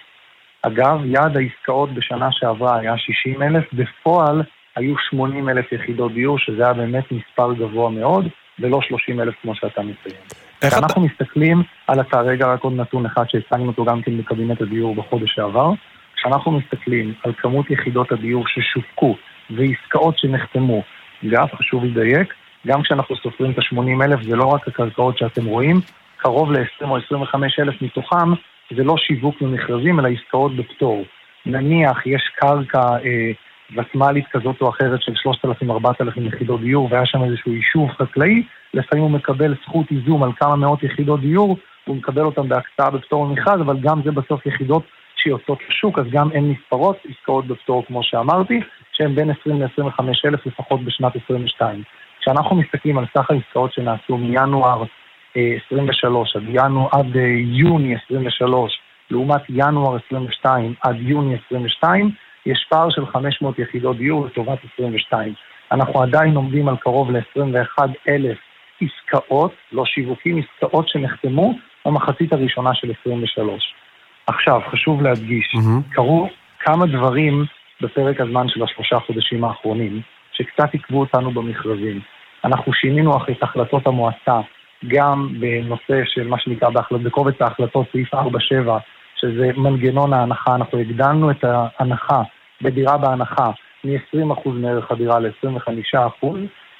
אגב, יעד העסקאות בשנה שעברה היה 60 אלף, בפועל היו 80 אלף יחידות דיור, שזה היה באמת מספר גבוה מאוד, ולא 30 אלף כמו שאתה מציין. כשאנחנו אתה... מסתכלים על אתה, רגע, רק עוד נתון אחד שהצגנו אותו גם כן בקבינט הדיור בחודש שעבר, כשאנחנו מסתכלים על כמות יחידות הדיור ששווקו ועסקאות שנחתמו, ואף חשוב לדייק, גם כשאנחנו סופרים את ה-80 אלף, זה לא רק הקרקעות שאתם רואים, קרוב ל-20 או 25 אלף מתוכם זה לא שיווק ממכרזים, אלא עסקאות בפטור. נניח יש קרקע אה, ותמ"לית כזאת או אחרת של 3,000-4,000 יחידות דיור, והיה שם איזשהו יישוב חקלאי, לפעמים הוא מקבל זכות איזום על כמה מאות יחידות דיור, הוא מקבל אותן בהקצאה בפטור ממכרז, אבל גם זה בסוף יחידות שיוצאות לשוק, אז גם הן נספרות, עסקאות בפטור כמו שאמרתי, שהן בין 20 ל-25 אלף לפחות בשנת 22. כשאנחנו מסתכלים על סך העסקאות שנעשו מינואר 23 עד, ינואר, עד אה, יוני 23, לעומת ינואר 22 עד יוני 22, יש פער של 500 יחידות דיור לטובת 22. אנחנו עדיין עומדים על קרוב ל-21 אלף עסקאות, לא שיווקים, עסקאות שנחתמו במחצית הראשונה של 23. עכשיו, חשוב להדגיש, mm-hmm. קרו כמה דברים בפרק הזמן של השלושה חודשים האחרונים, שקצת עיכבו אותנו במכרזים. אנחנו שינינו את החלטות המועצה גם בנושא של מה שנקרא בהחלט, בקובץ ההחלטות סעיף 4-7, שזה מנגנון ההנחה, אנחנו הגדלנו את ההנחה בדירה בהנחה מ-20% מערך הדירה ל-25%,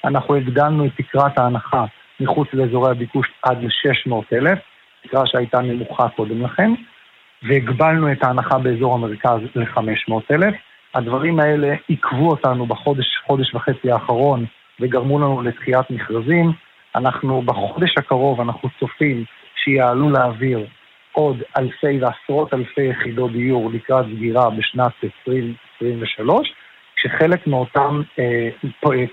אנחנו הגדלנו את תקרת ההנחה מחוץ לאזורי הביקוש עד ל-600,000, תקרה שהייתה נמוכה קודם לכן, והגבלנו את ההנחה באזור המרכז ל-500,000. הדברים האלה עיכבו אותנו בחודש, חודש וחצי האחרון וגרמו לנו לדחיית מכרזים. אנחנו בחודש הקרוב, אנחנו צופים שיעלו לאוויר עוד אלפי ועשרות אלפי יחידות דיור לקראת סגירה בשנת 2023, כשחלק מאותן אה,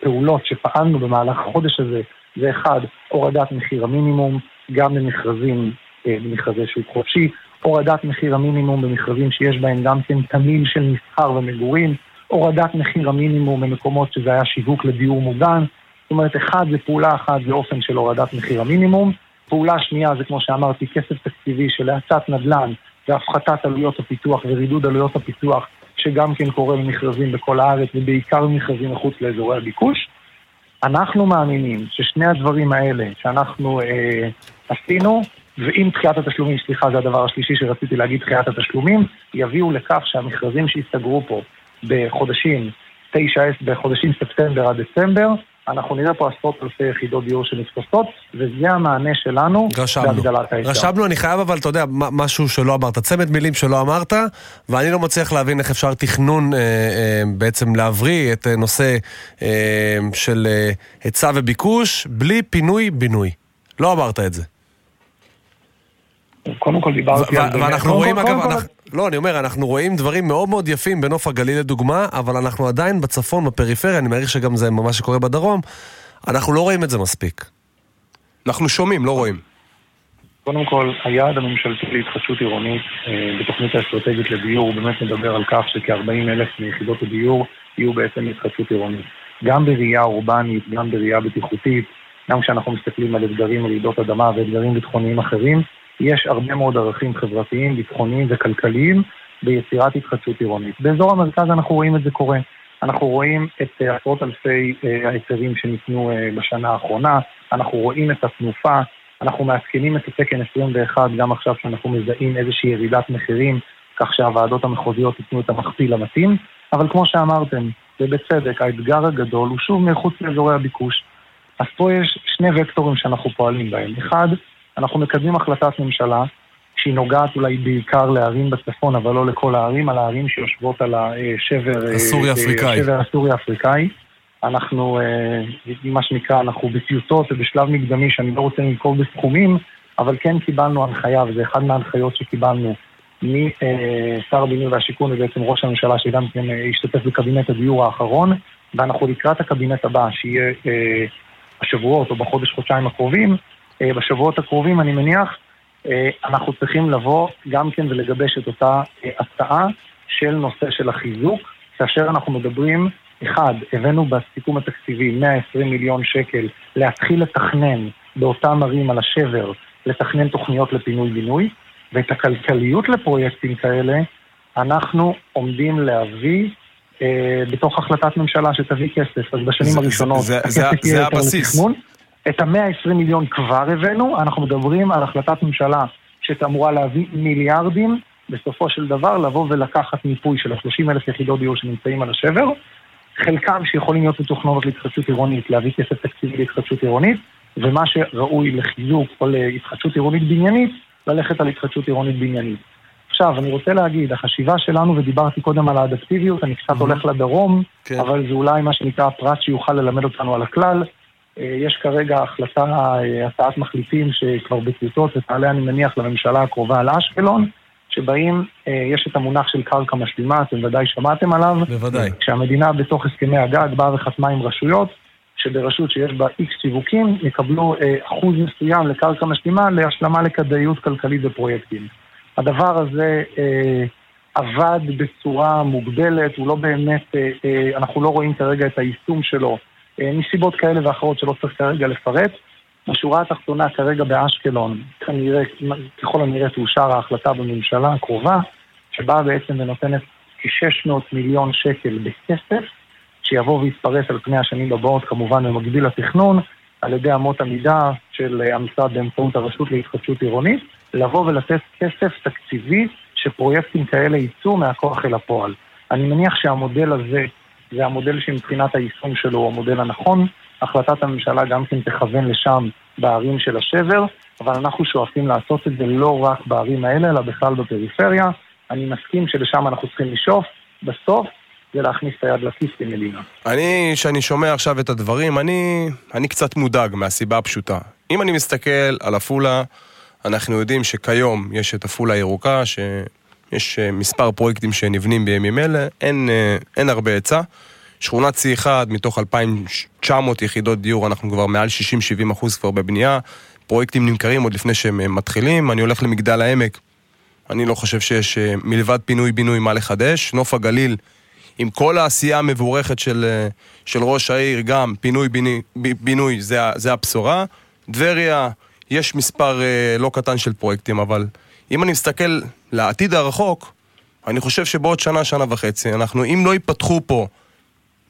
פעולות שפעלנו במהלך החודש הזה זה אחד, הורדת מחיר המינימום, גם במכרזים, אה, במכרזי שוק חופשי, הורדת מחיר המינימום במכרזים שיש בהם גם כן תמיל של מסחר ומגורים, הורדת מחיר המינימום במקומות שזה היה שיווק לדיור מוגן, זאת אומרת, אחד זה פעולה אחת זה אופן של הורדת מחיר המינימום, פעולה שנייה זה כמו שאמרתי, כסף תקציבי של האצת נדל"ן והפחתת עלויות הפיתוח ורידוד עלויות הפיתוח, שגם כן קורה במכרזים בכל הארץ ובעיקר במכרזים מחוץ לאזורי הביקוש. אנחנו מאמינים ששני הדברים האלה שאנחנו אה, עשינו, ועם דחיית התשלומים, סליחה, זה הדבר השלישי שרציתי להגיד, דחיית התשלומים, יביאו לכך שהמכרזים שיסתגרו פה בחודשים 9 בחודשים ספטמבר עד דצמבר, אנחנו נראה פה עשרות אלפי יחידות דיור שנתפסות, וזה המענה שלנו בהגדלת האזור. רשמנו, אני חייב אבל, אתה יודע, משהו שלא אמרת, צמד מילים שלא אמרת, ואני לא מצליח להבין איך אפשר תכנון אה, אה, בעצם להבריא את אה, נושא אה, של אה, היצע וביקוש, בלי פינוי-בינוי. לא אמרת את זה. קודם כל דיברתי על... ואנחנו רואים, אגב, לא, אני אומר, אנחנו רואים דברים מאוד מאוד יפים בנוף הגליל לדוגמה, אבל אנחנו עדיין בצפון, בפריפריה, אני מעריך שגם זה מה שקורה בדרום, אנחנו לא רואים את זה מספיק. אנחנו שומעים, לא רואים. קודם כל, היעד הממשלתי להתחדשות עירונית אה, בתוכנית האסטרטגית לדיור, הוא באמת מדבר על כך שכ-40 אלף מיחידות הדיור יהיו בעצם התחדשות עירונית. גם בראייה אורבנית, גם בראייה בטיחותית, גם כשאנחנו מסתכלים על אתגרים רעידות אדמה ואתגרים ביטחוניים אחרים, יש הרבה מאוד ערכים חברתיים, ביטחוניים וכלכליים ביצירת התחדשות עירונית. באזור המרכז אנחנו רואים את זה קורה. אנחנו רואים את אה, עשרות אלפי אה, ההיתרים שניתנו אה, בשנה האחרונה, אנחנו רואים את התנופה, אנחנו מעדכנים את התקן 21 גם עכשיו שאנחנו מזהים איזושהי ירידת מחירים, כך שהוועדות המחוזיות ייתנו את המכפיל המתאים, אבל כמו שאמרתם, ובצדק, האתגר הגדול הוא שוב מחוץ לאזורי הביקוש. אז פה יש שני וקטורים שאנחנו פועלים בהם. אחד, אנחנו מקדמים החלטת ממשלה שהיא נוגעת אולי בעיקר לערים בצפון, אבל לא לכל הערים, על הערים שיושבות על השבר אה, הסורי-אפריקאי. השבר הסורי-אפריקאי. אנחנו, אה, מה שנקרא, אנחנו בטיוטות ובשלב מקדמי שאני לא רוצה לנקוב בסכומים, אבל כן קיבלנו הנחיה, וזה אחד מההנחיות שקיבלנו משר הבינוי והשיכון ובעצם ראש הממשלה, שגם כן אה, השתתף בקבינט הדיור האחרון, ואנחנו לקראת הקבינט הבא, שיהיה בשבועות או בחודש-חודשיים הקרובים, אה, בשבועות הקרובים, אני מניח, אה, אנחנו צריכים לבוא גם כן ולגבש את אותה אה, הצעה של נושא של החיזוק, כאשר אנחנו מדברים, אחד, הבאנו בסיכום התקציבי 120 מיליון שקל להתחיל לתכנן באותם ערים על השבר, לתכנן תוכניות לפינוי-בינוי, ואת הכלכליות לפרויקטים כאלה אנחנו עומדים להביא אה, בתוך החלטת ממשלה שתביא כסף, אז בשנים הראשונות זה, הכסף זה, יהיה זה יותר הבסיס. לתכנון. את ה-120 מיליון כבר הבאנו, אנחנו מדברים על החלטת ממשלה שאמורה להביא מיליארדים, בסופו של דבר לבוא ולקחת מיפוי של ה-30 אלף יחידות דיור שנמצאים על השבר, חלקם שיכולים להיות מתוכננות להתחדשות עירונית, להביא כסף תקציבי להתחדשות עירונית, ומה שראוי לחיזוק או להתחדשות עירונית בניינית, ללכת על התחדשות עירונית בניינית. עכשיו, אני רוצה להגיד, החשיבה שלנו, ודיברתי קודם על האדפטיביות, אני קצת הולך לדרום, כן. אבל זה אולי מה שנקרא פרט שיוכל ללמד אותנו על הכלל. אה, יש כרגע החלטה, אה, הצעת מחליטים שכבר בטיוטות, ותעלה אני מניח לממשלה הקרובה על אשקלון, שבאים, אה, יש את המונח של קרקע משלימה, אתם ודאי שמעתם עליו. בוודאי. כשהמדינה בתוך הסכמי הגג באה וחתמה עם רשויות, שברשות שיש בה איקס שיווקים, יקבלו אחוז מסוים לקרקע משלימה להשלמה לכדאיות כלכלית בפרויקטים. הדבר הזה אה, עבד בצורה מוגבלת, הוא לא באמת, אה, אה, אנחנו לא רואים כרגע את היישום שלו, מסיבות כאלה ואחרות שלא צריך כרגע לפרט. בשורה התחתונה כרגע באשקלון, כנראה, ככל הנראה תאושר ההחלטה בממשלה הקרובה, שבאה בעצם ונותנת כ-600 מיליון שקל בכסף, שיבוא ויתפרס על פני השנים הבאות, כמובן במקביל לתכנון, על ידי אמות המידה של אה, המשרד באמצעות הרשות להתחדשות עירונית, לבוא ולתת כסף תקציבי שפרויקטים כאלה יצאו מהכוח אל הפועל. אני מניח שהמודל הזה זה המודל שמבחינת היישום שלו הוא המודל הנכון. החלטת הממשלה גם כן תכוון לשם בערים של השבר, אבל אנחנו שואפים לעשות את זה לא רק בערים האלה, אלא בכלל בפריפריה. אני מסכים שלשם אנחנו צריכים לשאוף. בסוף זה להכניס את היד לכיס כמדינה. אני, כשאני שומע עכשיו את הדברים, אני, אני קצת מודאג מהסיבה הפשוטה. אם אני מסתכל על עפולה, אנחנו יודעים שכיום יש את עפולה הירוקה, שיש אה, מספר פרויקטים שנבנים בימים אלה, אין, אה, אין הרבה היצע. שכונת C1 מתוך 2,900 יחידות דיור, אנחנו כבר מעל 60-70 אחוז כבר בבנייה. פרויקטים נמכרים עוד לפני שהם אה, מתחילים. אני הולך למגדל העמק, אני לא חושב שיש מלבד פינוי-בינוי מה לחדש. נוף הגליל, עם כל העשייה המבורכת של, של ראש העיר, גם פינוי-בינוי זה, זה הבשורה. טבריה, יש מספר לא קטן של פרויקטים, אבל אם אני מסתכל לעתיד הרחוק, אני חושב שבעוד שנה, שנה וחצי, אנחנו, אם לא ייפתחו פה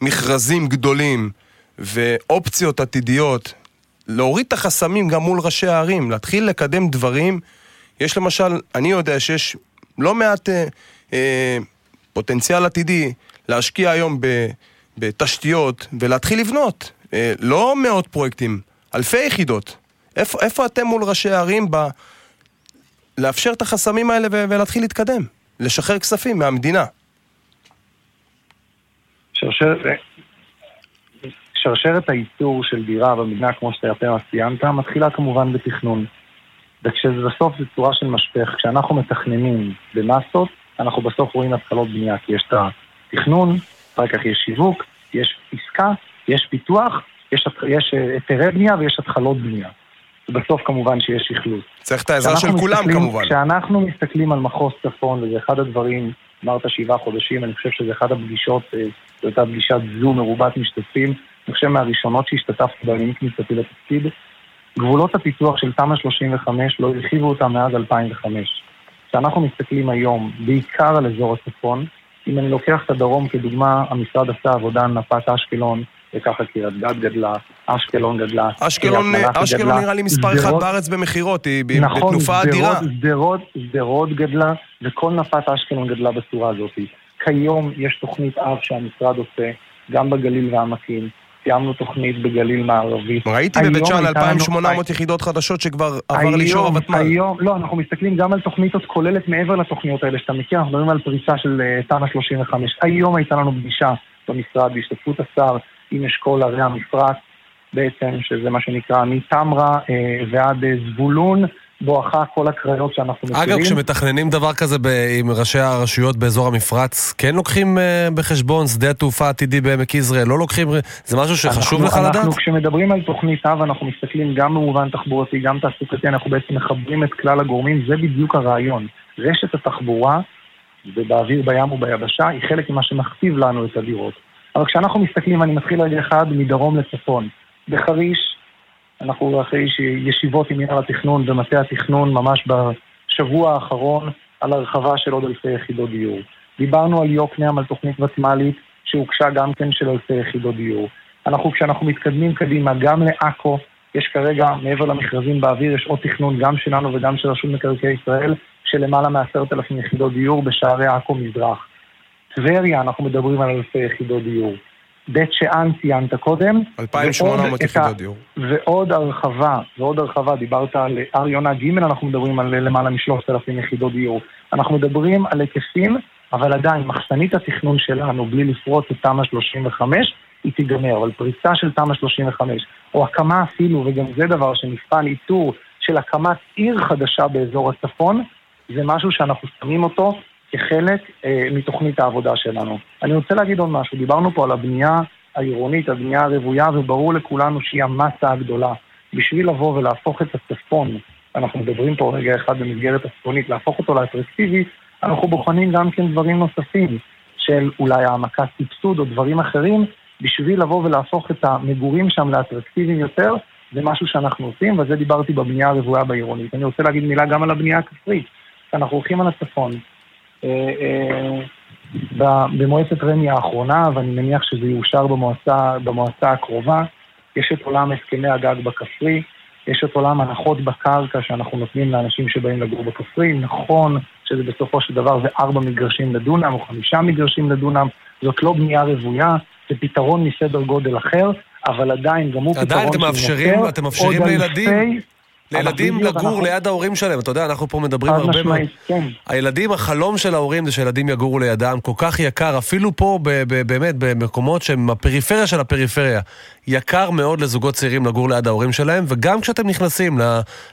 מכרזים גדולים ואופציות עתידיות, להוריד את החסמים גם מול ראשי הערים, להתחיל לקדם דברים. יש למשל, אני יודע שיש לא מעט אה, אה, פוטנציאל עתידי להשקיע היום ב, בתשתיות ולהתחיל לבנות. אה, לא מאות פרויקטים, אלפי יחידות. איפה, איפה אתם מול ראשי הערים ב... לאפשר את החסמים האלה ולהתחיל להתקדם? לשחרר כספים מהמדינה. שרשרת, שרשרת הייצור של דירה במדינה, כמו שאתה ציינת, מתחילה כמובן בתכנון. וכשבסוף זה צורה של משפך, כשאנחנו מתכננים במסות, אנחנו בסוף רואים התחלות בנייה, כי יש את התכנון, אחר כך יש שיווק, יש עסקה, יש פיתוח, יש, יש היתרי בנייה ויש התחלות בנייה. ובסוף כמובן שיש שחלוט. צריך את העזרה של כולם כמובן. כשאנחנו מסתכלים על מחוז צפון, וזה אחד הדברים, אמרת שבעה חודשים, אני חושב שזה אחד הפגישות, זו הייתה פגישת זום מרובת משתתפים, אני חושב מהראשונות שהשתתפתי בהן עם כניסתי לתפקיד, גבולות הפיתוח של תמ"א 35 לא הרחיבו אותם מאז 2005. כשאנחנו מסתכלים היום, בעיקר על אזור הצפון, אם אני לוקח את הדרום כדוגמה, המשרד עשה עבודה על מפת אשקלון, וככה קריית גת גדלה, אשקלון גדלה. אשקלון, אשקלון גדלה, נראה לי מספר אחד בארץ במכירות, היא נכון, בתנופה אדירה. נכון, שדרות גדלה, וכל נפת אשקלון גדלה בצורה הזאת. כיום יש תוכנית אב שהמשרד עושה, גם בגליל והעמקים. סיימנו תוכנית בגליל מערבי. ראיתי בבית שאן 2,800 יחידות חדשות שכבר עבר לאישור הוותמ"ל. היום, לא, אנחנו מסתכלים גם על תוכנית עוד כוללת מעבר לתוכניות האלה שאתה מכיר, אנחנו מדברים על פריסה של תמ"א 35. היום הייתה לנו פגישה במשרד בהשתתפות השר עם אשכול ערי המפרץ, בעצם, שזה מה שנקרא מתמרה אה, ועד אה, זבולון. בואכה כל הקריות שאנחנו מכירים. אגב, כשמתכננים דבר כזה ב- עם ראשי הרשויות באזור המפרץ, כן לוקחים uh, בחשבון שדה תעופה עתידי בעמק יזרעאל? לא לוקחים... זה משהו שחשוב אנחנו, לך לדעת? אנחנו כשמדברים על תוכנית אב, אנחנו מסתכלים גם במובן תחבורתי, גם תעסוקתי, אנחנו בעצם מחברים את כלל הגורמים, זה בדיוק הרעיון. רשת התחבורה, ובאוויר, בים וביבשה, היא חלק ממה שמכתיב לנו את הדירות. אבל כשאנחנו מסתכלים, אני מתחיל רגע אחד מדרום לצפון. בחריש, אנחנו אחרי ישיבות עם מנהל התכנון ומטה התכנון ממש בשבוע האחרון על הרחבה של עוד אלפי יחידות דיור. דיברנו על יוקנעם, על תוכנית ותמ"לית שהוגשה גם כן של אלפי יחידות דיור. אנחנו, כשאנחנו מתקדמים קדימה, גם לעכו, יש כרגע, מעבר למכרזים באוויר, יש עוד תכנון גם שלנו וגם של רשות מקרקעי ישראל, של למעלה מעשרת אלפים יחידות דיור בשערי עכו מזרח. טבריה, אנחנו מדברים על אלפי יחידות דיור. בית שאן ציינת קודם. 2,800 יחידות דיור. ועוד הרחבה, ועוד הרחבה, דיברת על הר יונה ג', אנחנו מדברים על למעלה מ-3,000 יחידות דיור. אנחנו מדברים על היקפים, אבל עדיין, מחסנית התכנון שלנו, בלי לפרוץ את תמ"א 35, היא תיגמר, אבל פריצה של תמ"א 35, או הקמה אפילו, וגם זה דבר שנפעל איתור של הקמת עיר חדשה באזור הצפון, זה משהו שאנחנו שמים אותו כחלק אה, מתוכנית העבודה שלנו. אני רוצה להגיד עוד משהו, דיברנו פה על הבנייה העירונית, הבנייה הרוויה, וברור לכולנו שהיא המסה הגדולה. בשביל לבוא ולהפוך את הצפון, אנחנו מדברים פה רגע אחד במסגרת הצפונית, להפוך אותו לאטרקטיבי, אנחנו בוחנים גם כן דברים נוספים, של אולי העמקת סבסוד או דברים אחרים, בשביל לבוא ולהפוך את המגורים שם לאטרקטיביים יותר, זה משהו שאנחנו עושים, וזה דיברתי בבנייה הרוויה בעירונית. אני רוצה להגיד מילה גם על הבנייה הכפרית. אנחנו הולכים על הצפון. אה, אה, במועצת רמ"י האחרונה, ואני מניח שזה יאושר במועצה, במועצה הקרובה, יש את עולם הסכמי הגג בכפרי, יש את עולם הנחות בקרקע שאנחנו נותנים לאנשים שבאים לגור בכפרי. נכון שזה בסופו של דבר זה ארבע מגרשים לדונם או חמישה מגרשים לדונם, זאת לא בנייה רוויה, זה פתרון מסדר גודל אחר, אבל עדיין גם הוא עדיין פתרון שמאפשר, אתם מאפשרים לילדים... לגור אנחנו... ליד ההורים שלהם. אתה יודע, אנחנו פה מדברים הרבה מאוד. כן. הילדים, החלום של ההורים זה שילדים יגורו לידם, כל כך יקר, אפילו פה ב- ב- באמת במקומות שהם הפריפריה של הפריפריה. יקר מאוד לזוגות צעירים לגור ליד ההורים שלהם, וגם כשאתם נכנסים לא,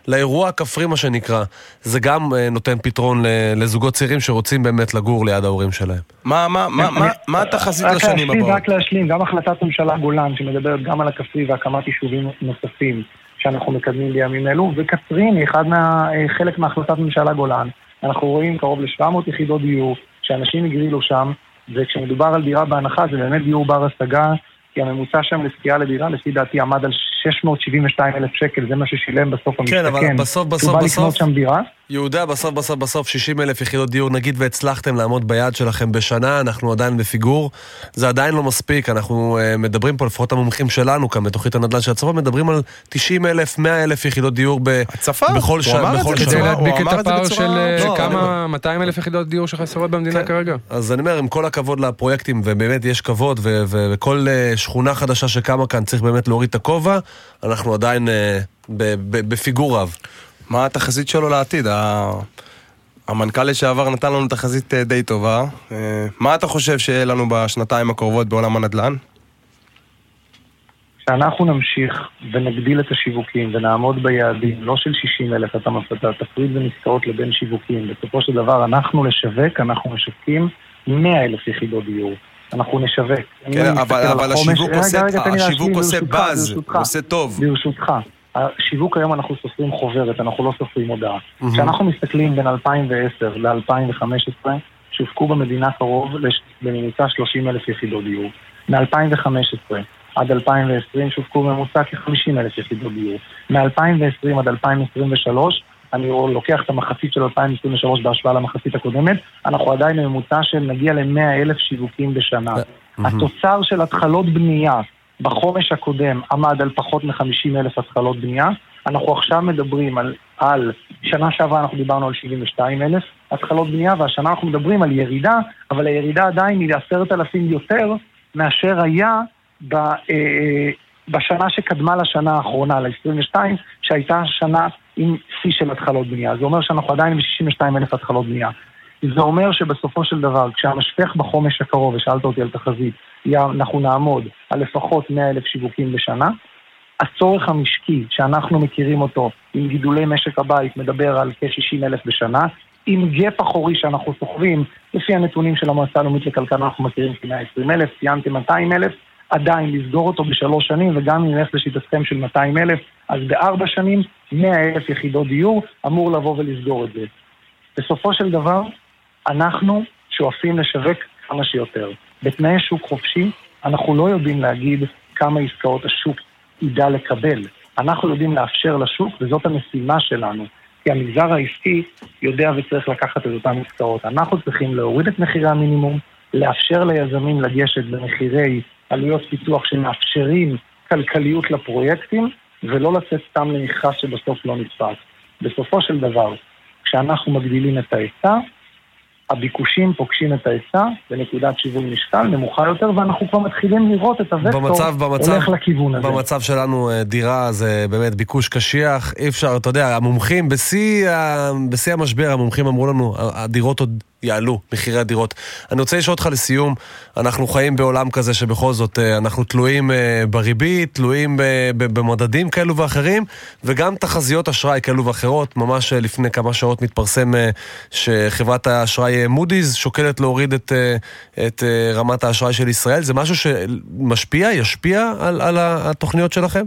לאירוע הכפרי, מה שנקרא, זה גם uh, נותן פתרון לזוגות צעירים שרוצים באמת לגור ליד ההורים שלהם. מה, מה, מה, מה, מה התחזית לשנים הבאות? רק להשלים, גם החלטת ממשלה גולן, שמדברת גם על הכפרי והקמת יישובים נוספים. שאנחנו מקדמים בימים אלו, וקצרין היא אחד מה, חלק מהחלטת ממשלה גולן. אנחנו רואים קרוב ל-700 יחידות דיור, שאנשים הגרילו שם, וכשמדובר על דירה בהנחה זה באמת דיור בר השגה, כי הממוצע שם לזכייה לדירה, לפי דעתי, עמד על 672 אלף שקל, זה מה ששילם בסוף המשתכן. כן, אבל בסוף, בסוף, בסוף, שם דירה. יהודה, בסוף, בסוף, בסוף, 60 אלף יחידות דיור, נגיד והצלחתם לעמוד ביעד שלכם בשנה, אנחנו עדיין בפיגור. זה עדיין לא מספיק, אנחנו uh, מדברים פה, לפחות המומחים שלנו כאן בתוכנית הנדל"ן של הצפון, מדברים על 90 אלף, 100 אלף יחידות דיור ב... הצפה, בכל שנה. בכל שנה. כדי להדביק את הפער של לא, כמה, 200 אלף יחידות דיור שחסרות במדינה כן. כרגע. אז אני אומר, עם כל הכבוד לפרויקטים, ובאמת יש כבוד, וכל uh, שכונה חדשה שקמה כאן צריך באמת להוריד את הכובע, אנחנו עדיין uh, בפיגור רב. מה התחזית שלו לעתיד? המנכ"ל לשעבר נתן לנו תחזית אה, די טובה. אה, מה אתה חושב שיהיה לנו בשנתיים הקרובות בעולם הנדל"ן? שאנחנו נמשיך ונגדיל את השיווקים ונעמוד ביעדים, לא של 60 אלף, אתה תפריד בין עסקאות לבין שיווקים. בסופו של דבר, אנחנו לשווק, אנחנו משווקים 100 אלף יחידות דיור. אנחנו נשווק. כן, אבל, אבל השיווק עושה, השיווק עושה באז, הוא עושה טוב. ברשותך. השיווק היום אנחנו סופרים חוברת, אנחנו לא סופרים הודעה. כשאנחנו מסתכלים בין 2010 ל-2015, שווקו במדינה קרוב בממוצע 30 אלף יחידות דיור. מ-2015 עד 2020 שווקו בממוצע כ-50 אלף יחידות דיור. מ-2020 עד 2023, אני לוקח את המחצית של 2023 בהשוואה למחצית הקודמת, אנחנו עדיין בממוצע של נגיע ל-100 אלף שיווקים בשנה. התוצר של התחלות בנייה בחומש הקודם עמד על פחות מ-50 אלף התחלות בנייה. אנחנו עכשיו מדברים על, על, שנה שעברה אנחנו דיברנו על 72 אלף התחלות בנייה, והשנה אנחנו מדברים על ירידה, אבל הירידה עדיין היא לעשרת אלפים יותר מאשר היה ב, אה, בשנה שקדמה לשנה האחרונה, ל-22, שהייתה שנה עם שיא של התחלות בנייה. זה אומר שאנחנו עדיין ב-62 אלף התחלות בנייה. זה אומר שבסופו של דבר, כשהמשפך בחומש הקרוב, ושאלת אותי על תחזית, אנחנו נעמוד על לפחות 100 אלף שיווקים בשנה. הצורך המשקי שאנחנו מכירים אותו עם גידולי משק הבית מדבר על כ-60 אלף בשנה. עם גאפ אחורי שאנחנו סוחבים, לפי הנתונים של המועצה הלאומית לכלכלה אנחנו מכירים כ-120 אלף, ציינתם 200 אלף, עדיין לסגור אותו בשלוש שנים, וגם אם נלך לשיטתכם של 200 אלף, אז בארבע שנים 100 אלף יחידות דיור אמור לבוא ולסגור את זה. בסופו של דבר, אנחנו שואפים לשווק כמה שיותר. בתנאי שוק חופשי, אנחנו לא יודעים להגיד כמה עסקאות השוק ידע לקבל. אנחנו יודעים לאפשר לשוק, וזאת המשימה שלנו. כי המגזר העסקי יודע וצריך לקחת את אותן עסקאות. אנחנו צריכים להוריד את מחירי המינימום, לאפשר ליזמים לגשת במחירי עלויות פיתוח שמאפשרים כלכליות לפרויקטים, ולא לצאת סתם למכרז שבסוף לא נתפס. בסופו של דבר, כשאנחנו מגדילים את ההיצע, הביקושים פוגשים את ההיצע בנקודת שיווי משקל נמוכה יותר, ואנחנו כבר מתחילים לראות את הווקטור במצב, במצב, הולך לכיוון הזה. במצב שלנו אה, דירה זה באמת ביקוש קשיח, אי אפשר, אתה יודע, המומחים, בשיא, בשיא המשבר המומחים אמרו לנו, הדירות עוד יעלו, מחירי הדירות. אני רוצה לשאול אותך לסיום, אנחנו חיים בעולם כזה שבכל זאת אה, אנחנו תלויים אה, בריבית, תלויים ב- במדדים כאלו ואחרים, וגם תחזיות אשראי כאלו ואחרות. ממש אה, לפני כמה שעות מתפרסם אה, שחברת האשראי אה, מודי'ס שוקלת להוריד את, אה, את אה, רמת האשראי של ישראל. זה משהו שמשפיע, ישפיע על, על התוכניות שלכם?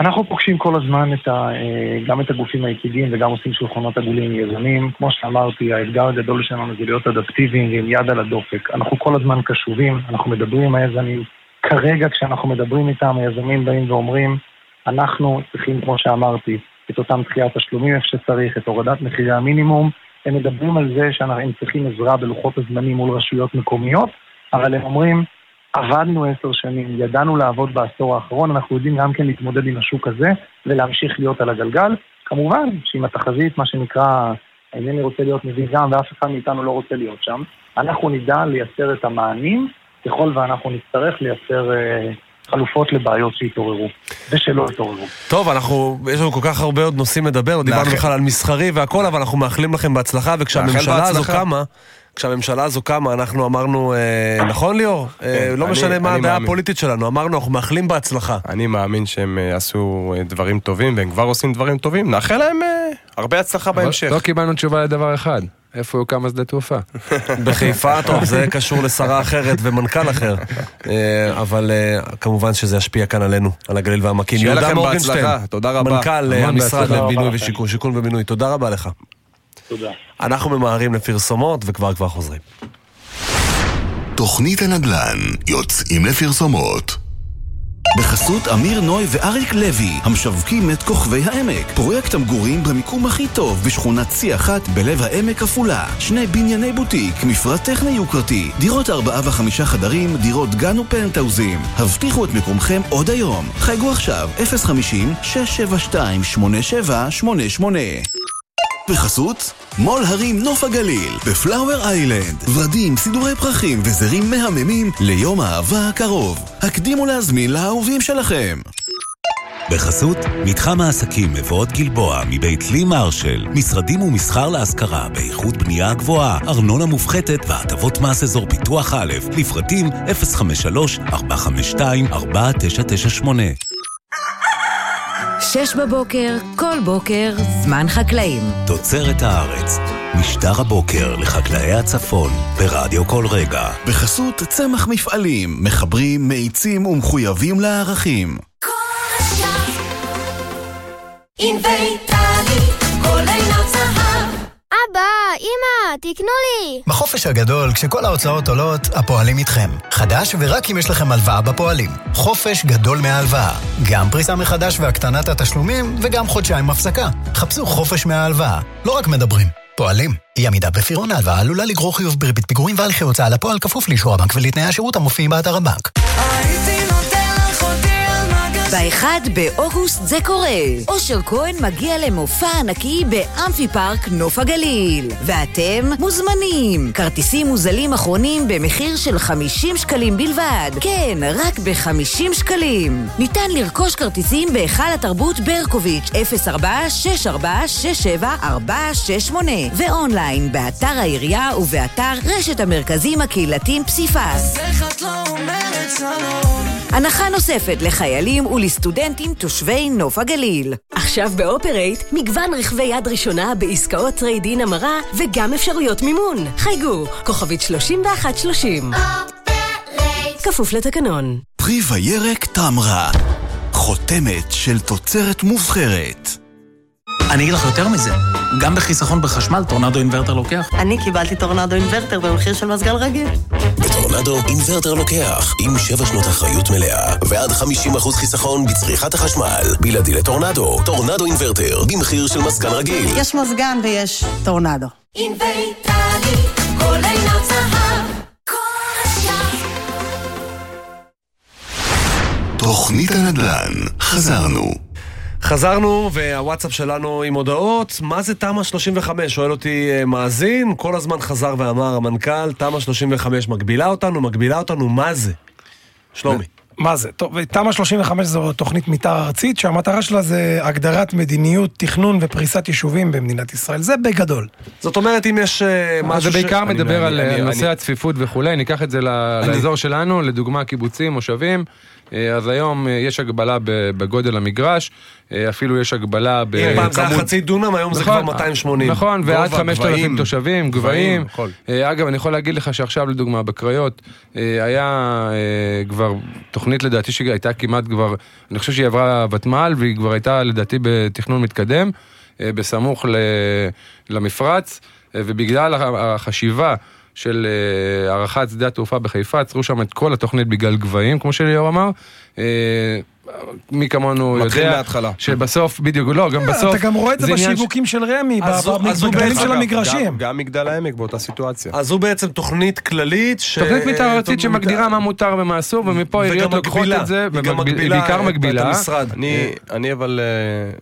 אנחנו פוגשים כל הזמן את ה, אה, גם את הגופים היציגים וגם עושים שולחנות עגולים יזמים. כמו שאמרתי, האתגר הגדול שלנו זה להיות אדפטיביים ועם יד על הדופק. אנחנו כל הזמן קשובים, אנחנו מדברים עם היזמים. כרגע כשאנחנו מדברים איתם, היזמים באים ואומרים, אנחנו צריכים, כמו שאמרתי, את אותם דחיית תשלומים איפה שצריך, את הורדת מחירי המינימום. הם מדברים על זה שהם צריכים עזרה בלוחות הזמנים מול רשויות מקומיות, אבל הם אומרים, עבדנו עשר שנים, ידענו לעבוד בעשור האחרון, אנחנו יודעים גם כן להתמודד עם השוק הזה ולהמשיך להיות על הגלגל. כמובן שעם התחזית, מה שנקרא, אינני רוצה להיות מבין גם ואף אחד מאיתנו לא רוצה להיות שם, אנחנו נדע לייצר את המענים ככל ואנחנו נצטרך לייצר אה, חלופות לבעיות שהתעוררו ושלא התעוררו. טוב, אנחנו, יש לנו כל כך הרבה עוד נושאים לדבר, עוד דיברנו בכלל על מסחרי והכל, אבל אנחנו מאחלים לכם בהצלחה, וכשהממשלה הזו. קמה, כשהממשלה הזו קמה, אנחנו אמרנו, אה, נכון ליאור? אה, לא אני- משנה מה אני הדעה מאמין. הפוליטית שלנו, אמרנו, אנחנו מאחלים בהצלחה. אני מאמין שהם אה, עשו אה, דברים טובים, והם כבר עושים דברים טובים. נאחל להם אה, הרבה הצלחה בהמשך. לא קיבלנו תשובה לדבר אחד, איפה יוקם השדה תעופה? בחיפה, טוב, זה קשור לשרה אחרת ומנכ"ל אחר. אה, אבל אה, כמובן שזה ישפיע כאן עלינו, על הגליל והעמקים. שיהיה לכם בהצלחה, תודה רבה. מנכ"ל אה, המשרד. לבינוי ושיכון, שיכון ובינוי, תודה רבה לך. תודה. אנחנו ממהרים לפרסומות וכבר כבר חוזרים. תוכנית הנדל"ן יוצאים לפרסומות. בחסות אמיר נוי ואריק לוי, המשווקים את כוכבי העמק. פרויקט המגורים במיקום הכי טוב בשכונת צי אחת בלב העמק עפולה. שני בנייני בוטיק, מפרט טכני יוקרתי, דירות ארבעה וחמישה חדרים, דירות גן ופנטהאוזים. הבטיחו את מקומכם עוד היום. חייגו עכשיו, 050-672-8788. בחסות מו"ל הרים נוף הגליל, בפלאואר איילנד, ורדים, סידורי פרחים וזרים מהממים ליום האהבה הקרוב. הקדימו להזמין לאהובים שלכם. בחסות מתחם העסקים מבואות גלבוע מבית לי מרשל, משרדים ומסחר להשכרה באיכות בנייה גבוהה, ארנונה מופחתת והטבות מס אזור פיתוח א', לפרטים 053-452-4998. שש בבוקר, כל בוקר, זמן חקלאים. תוצרת הארץ, משטר הבוקר לחקלאי הצפון, ברדיו כל רגע. בחסות צמח מפעלים, מחברים, מאיצים ומחויבים לערכים. כל עינות זהב. אבא, אמא, תקנו לי. בחופש הגדול, כשכל ההוצאות עולות, הפועלים איתכם. חדש ורק אם יש לכם הלוואה בפועלים. חופש גדול מההלוואה. גם פריסה מחדש והקטנת התשלומים, וגם חודשיים הפסקה. חפשו חופש מההלוואה. לא רק מדברים. פועלים. אי עמידה בפירעון ההלוואה עלולה לגרור חיוב בריבית פיגורים והליכי הוצאה לפועל כפוף לאישור הבנק ולתנאי השירות המופיעים באתר הבנק. ב-1 באוגוסט זה קורה. אושר כהן מגיע למופע ענקי באמפי פארק נוף הגליל. ואתם מוזמנים. כרטיסים מוזלים אחרונים במחיר של 50 שקלים בלבד. כן, רק ב-50 שקלים. ניתן לרכוש כרטיסים בהיכל התרבות ברקוביץ' 0464674468 ואונליין באתר העירייה ובאתר רשת המרכזים הקהילתיים פסיפס. הנחה נוספת לחיילים ולסטודנטים תושבי נוף הגליל. עכשיו באופרייט, מגוון רכבי יד ראשונה בעסקאות trade-in המרה וגם אפשרויות מימון. חייגו, כוכבית 3130. כפוף לתקנון. פרי וירק טמרה, חותמת של תוצרת מובחרת. אני אגיד לך יותר מזה, גם בחיסכון בחשמל טורנדו אינוורטר לוקח. אני קיבלתי טורנדו אינוורטר במחיר של מזגן רגיל. בטורנדו אינוורטר לוקח, עם שבע שנות אחריות מלאה, ועד 50% חיסכון בצריכת החשמל. בלעדי לטורנדו, טורנדו אינוורטר במחיר של מזגל רגיל. יש מזגן ויש טורנדו. אינביטלי, כל עינות זהב. תוכנית הנדל"ן, חזרנו. חזרנו, והוואטסאפ שלנו עם הודעות. מה זה תמ"א 35? שואל אותי אה, מאזין, כל הזמן חזר ואמר המנכ"ל, תמ"א 35 מגבילה אותנו, מגבילה אותנו, מה זה? שלומי. מה זה? טוב, תמ"א 35 זו תוכנית מתאר ארצית שהמטרה שלה זה הגדרת מדיניות, תכנון ופריסת יישובים במדינת ישראל. זה בגדול. זאת אומרת, אם יש אה, משהו זה בעיקר מדבר על נושא הצפיפות וכולי, ניקח את זה לאזור שלנו, לדוגמה קיבוצים, מושבים. אה, אז היום אה, יש הגבלה בגודל המגרש, אה, אפילו יש הגבלה בכמות... אם פעם זה היה חצי דונם, היום זה נכון, כבר 280. נכון, ועד גובה, 5,000 גבהים. תושבים, גבהים, אגב, אני יכול להגיד לך שעכשיו, לדוגמה, בקריות, היה כבר תוכנית לדעתי שהייתה כמעט כבר, אני חושב שהיא עברה ותמ"ל, והיא כבר הייתה לדעתי בתכנון מתקדם, בסמוך למפרץ, ובגלל הח- החשיבה של אה, הארכת שדה התעופה בחיפה, עצרו שם את כל התוכנית בגלל גבהים, כמו שליאור אמר. אה, מי כמונו מתחיל יודע, מההתחלה. שבסוף, בדיוק, לא, גם בסוף, אתה גם רואה את זה בשיווקים של רמי, בגדלים בעצם- של המגרשים. גם- מגדל העמק באותה סיטואציה. אז זו בעצם תוכנית כללית ש... תוכנית מתאר ארצית שמגדירה מה מותר ומה אסור, ומפה העיריות לוקחות. את זה, ומגביל- מגבילה בעיקר. אני, אבל אה,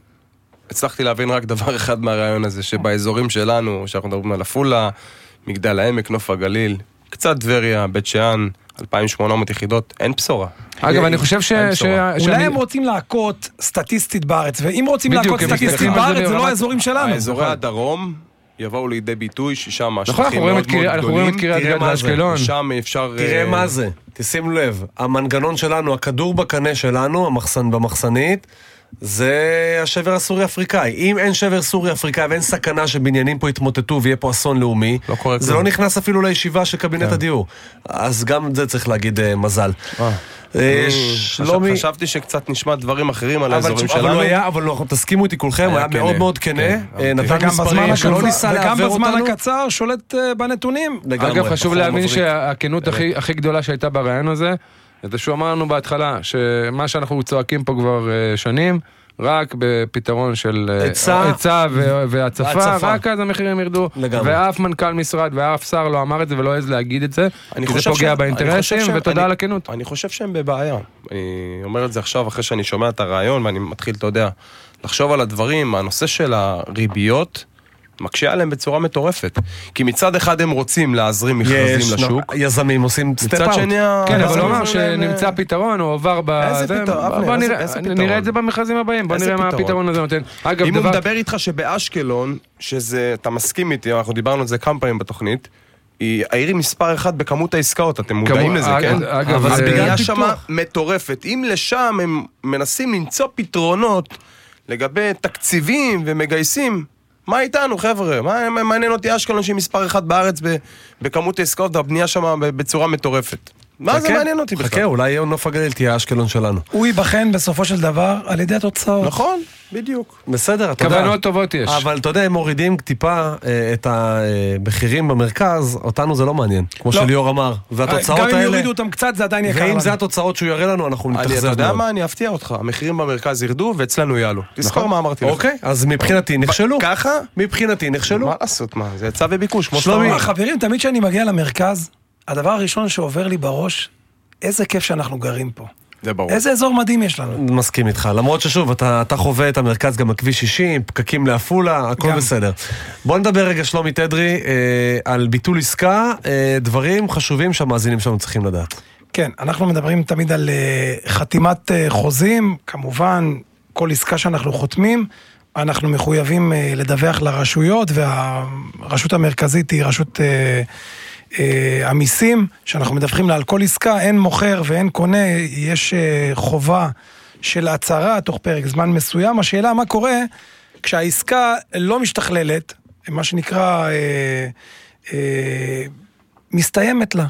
הצלחתי להבין רק דבר אחד מהרעיון הזה, שבאזורים שלנו, שאנחנו מדברים על עפולה, מגדל העמק, נוף הגליל, קצת טבריה, בית שאן, 2,800 יחידות, אין בשורה. אגב, אני חושב ש-. אולי הם רוצים להכות סטטיסטית בארץ, ואם רוצים להכות סטטיסטית בארץ, זה לא האזורים שלנו. האזורי הדרום יבואו לידי ביטוי, ששם נכון, השטחים מאוד מאוד אנחנו רואים את גדולים. קריית גת ואשקלון. ושם אפשר... תראה אה, מה זה, תשימו לב, המנגנון שלנו, הכדור בקנה שלנו, המחסן במחסנית, זה השבר הסורי-אפריקאי. אם אין שבר סורי-אפריקאי ואין סכנה שבניינים פה יתמוטטו ויהיה פה אסון לאומי, זה כלום. לא נכנס אפילו לישיבה של קבינט הדיור. אז גם זה צריך להגיד אה, מזל. אה, אני שלומי... חשב- חשבתי שקצת נשמע דברים אחרים על אבל האזורים תשמע, אבל שלנו. הוא היה, אבל לא, תסכימו איתי כולכם, הוא היה היה מאוד כנה. מאוד כנה, כן, אה, נתן וגם בזמן מספרים שלא ניסה וגם לעוור בזמן אותנו. הקצר שולט אה, בנתונים. אגב, חשוב בחור להבין. שהכנות הכי הכי גדולה שהייתה ברעיון הזה, זה שהוא אמר לנו בהתחלה, שמה שאנחנו צועקים פה כבר אה, שנים, רק בפתרון של אה, היצע. ו- והצפה, והצפה. רק אז המחירים ירדו. לגמרי. ואף מנכ"ל משרד ואף שר לא אמר את זה ולא העז להגיד את זה, כי זה פוגע ש- באינטרסים, שהם- ותודה אני- על הכנות. אני חושב שהם בבעיה. אני אומר את זה עכשיו אחרי שאני שומע את הרעיון ואני מתחיל, אתה יודע, לחשוב על הדברים. הנושא של הריביות מקשה עליהם בצורה מטורפת. כי מצד אחד הם רוצים להזרים מכרזים לשוק. יזמים עושים סטפ מצד אאוט. שני, ה- כן, אבל הוא אמר שנמצא פתרון, הוא עבר ב... איזה זה- פתרון, בוא נראה-? את זה במכרזים הבאים, בוא נראה מה פתרון? הפתרון הזה נותן. אגב, אם הוא דבר... מדבר איתך שבאשקלון, שזה, אתה מסכים איתי, אנחנו דיברנו על זה כמה פעמים בתוכנית, היא העיר מספר אחד בכמות העסקאות, אתם מודעים לזה, כן? אגב, אבל זה- בגלל פיתוח. מטורפת. אם לשם הם מנסים למצוא פתרונות לגבי תקציבים ומגייסים, מה איתנו חבר'ה? מה מעניין אותי אשקלון שהיא מספר אחד בארץ בכמות העסקאות והבנייה שם בצורה מטורפת? מה זה מעניין אותי בכלל? חכה, אולי נוף הגליל תהיה אשקלון שלנו. הוא ייבחן בסופו של דבר על ידי התוצאות. נכון, בדיוק. בסדר, אתה יודע. כוונות טובות יש. אבל אתה יודע, הם מורידים טיפה אה, את המחירים במרכז, אותנו זה לא מעניין, כמו לא. שליאור אמר. והתוצאות גם אם האלה... יורידו אותם קצת זה עדיין יקר ואם לנו. זה התוצאות שהוא יראה לנו, אנחנו אני, אתה יודע. מה? אני אפתיע אותך. המחירים במרכז ירדו ואצלנו יעלו. תזכור נכון. מה אמרתי לך. אוקיי, אז מבחינתי נכשלו. ככה? מבחינתי נכשלו. מה לעשות, מה? זה היצע וביקוש, כמו שאתה שלומי, אומר. חברים, תמיד כשאני מגיע למרכז, הדבר הראשון שעובר לי בראש, איזה כיף שאנחנו גרים פה. זה ברור. איזה אזור מדהים יש לנו. מסכים איתך, למרות ששוב, אתה, אתה חווה את המרכז גם בכביש 60, פקקים לעפולה, הכל גם. בסדר. בוא נדבר רגע, שלומי תדרי, אה, על ביטול עסקה, אה, דברים חשובים שהמאזינים שלנו צריכים לדעת. כן, אנחנו מדברים תמיד על אה, חתימת אה, חוזים, כמובן, כל עסקה שאנחנו חותמים, אנחנו מחויבים אה, לדווח לרשויות, והרשות המרכזית היא רשות אה, המיסים, שאנחנו מדווחים לה על כל עסקה, אין מוכר ואין קונה, יש אה, חובה של הצהרה תוך פרק זמן מסוים. השאלה מה קורה כשהעסקה לא משתכללת, מה שנקרא, אה, אה, מסתיימת לה.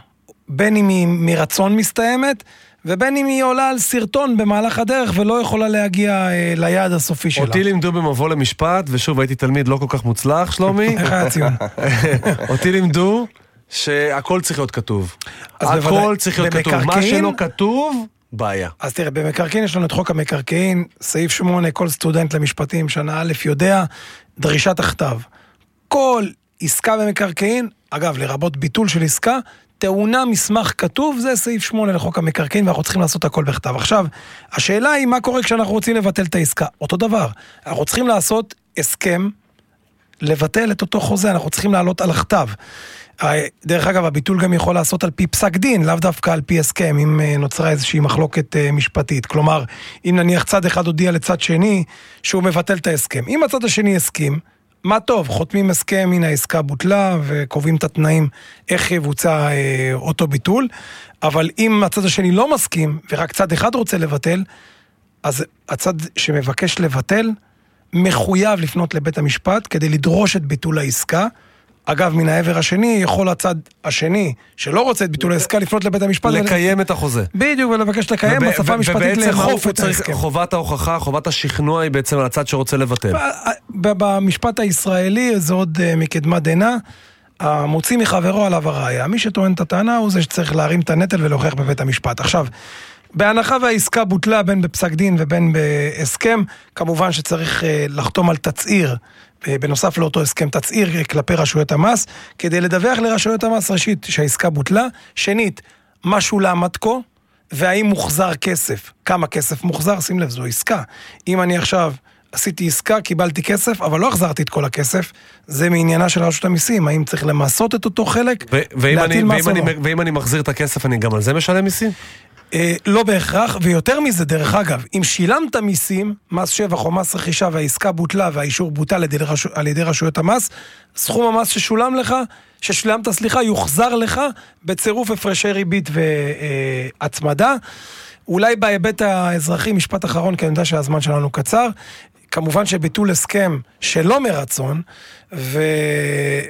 בין אם היא מרצון מסתיימת, ובין אם היא עולה על סרטון במהלך הדרך ולא יכולה להגיע אה, ליעד הסופי שלה. אותי לימדו במבוא למשפט, ושוב, הייתי תלמיד לא כל כך מוצלח, שלומי. איך היה הציון? אותי לימדו שהכל צריך להיות כתוב. הכל צריך להיות כתוב. מה במקרקעין- שלא כתוב, בעיה. אז תראה, במקרקעין יש לנו את חוק המקרקעין, סעיף 8, כל סטודנט למשפטים, שנה א', יודע, דרישת הכתב. כל עסקה במקרקעין, אגב, לרבות ביטול של עסקה, טעונה מסמך כתוב, זה סעיף 8 לחוק המקרקעין, ואנחנו צריכים לעשות הכל בכתב. עכשיו, השאלה היא מה קורה כשאנחנו רוצים לבטל את העסקה. אותו דבר, אנחנו צריכים לעשות הסכם, לבטל את אותו חוזה, אנחנו צריכים לעלות על הכתב. דרך אגב, הביטול גם יכול לעשות על פי פסק דין, לאו דווקא על פי הסכם, אם אה, נוצרה איזושהי מחלוקת אה, משפטית. כלומר, אם נניח צד אחד הודיע לצד שני שהוא מבטל את ההסכם. אם הצד השני הסכים, מה טוב, חותמים הסכם, הנה העסקה בוטלה, וקובעים את התנאים איך יבוצע אה, אותו ביטול, אבל אם הצד השני לא מסכים, ורק צד אחד רוצה לבטל, אז הצד שמבקש לבטל, מחויב לפנות לבית המשפט כדי לדרוש את ביטול העסקה. אגב, מן העבר השני, יכול הצד השני, שלא רוצה את ביטול העסקה, לפנות לבית המשפט. לקיים את החוזה. בדיוק, ולבקש לקיים, בשפה המשפטית לאכוף את ההסכם. חובת ההוכחה, חובת השכנוע היא בעצם על הצד שרוצה לבטל. במשפט הישראלי, זה עוד אה, מקדמת דנא. המוציא מחברו עליו הראייה. מי שטוען את הטענה הוא זה שצריך להרים את הנטל ולהוכיח בבית המשפט. עכשיו, בהנחה והעסקה בוטלה בין בפסק דין ובין בהסכם, כמובן שצריך אה, לחתום על תצהיר בנוסף לאותו הסכם תצהיר כלפי רשויות המס, כדי לדווח לרשויות המס ראשית שהעסקה בוטלה, שנית, מה שולם עד כה, והאם מוחזר כסף. כמה כסף מוחזר? שים לב, זו עסקה. אם אני עכשיו עשיתי עסקה, קיבלתי כסף, אבל לא החזרתי את כל הכסף, זה מעניינה של רשות המיסים, האם צריך למסות את אותו חלק, להטיל מס או לא. ואם אני מחזיר את הכסף, אני גם על זה משלם מיסים? אה, לא בהכרח, ויותר מזה, דרך אגב, אם שילמת מיסים, מס שבח או מס רכישה והעסקה בוטלה והאישור בוטל על רשו, על ידי רשויות המס, סכום המס ששולם לך, ששילמת, סליחה, יוחזר לך בצירוף הפרשי ריבית והצמדה. אולי בהיבט האזרחי, משפט אחרון, כי אני יודע שהזמן שלנו קצר, כמובן שביטול הסכם שלא מרצון, ו...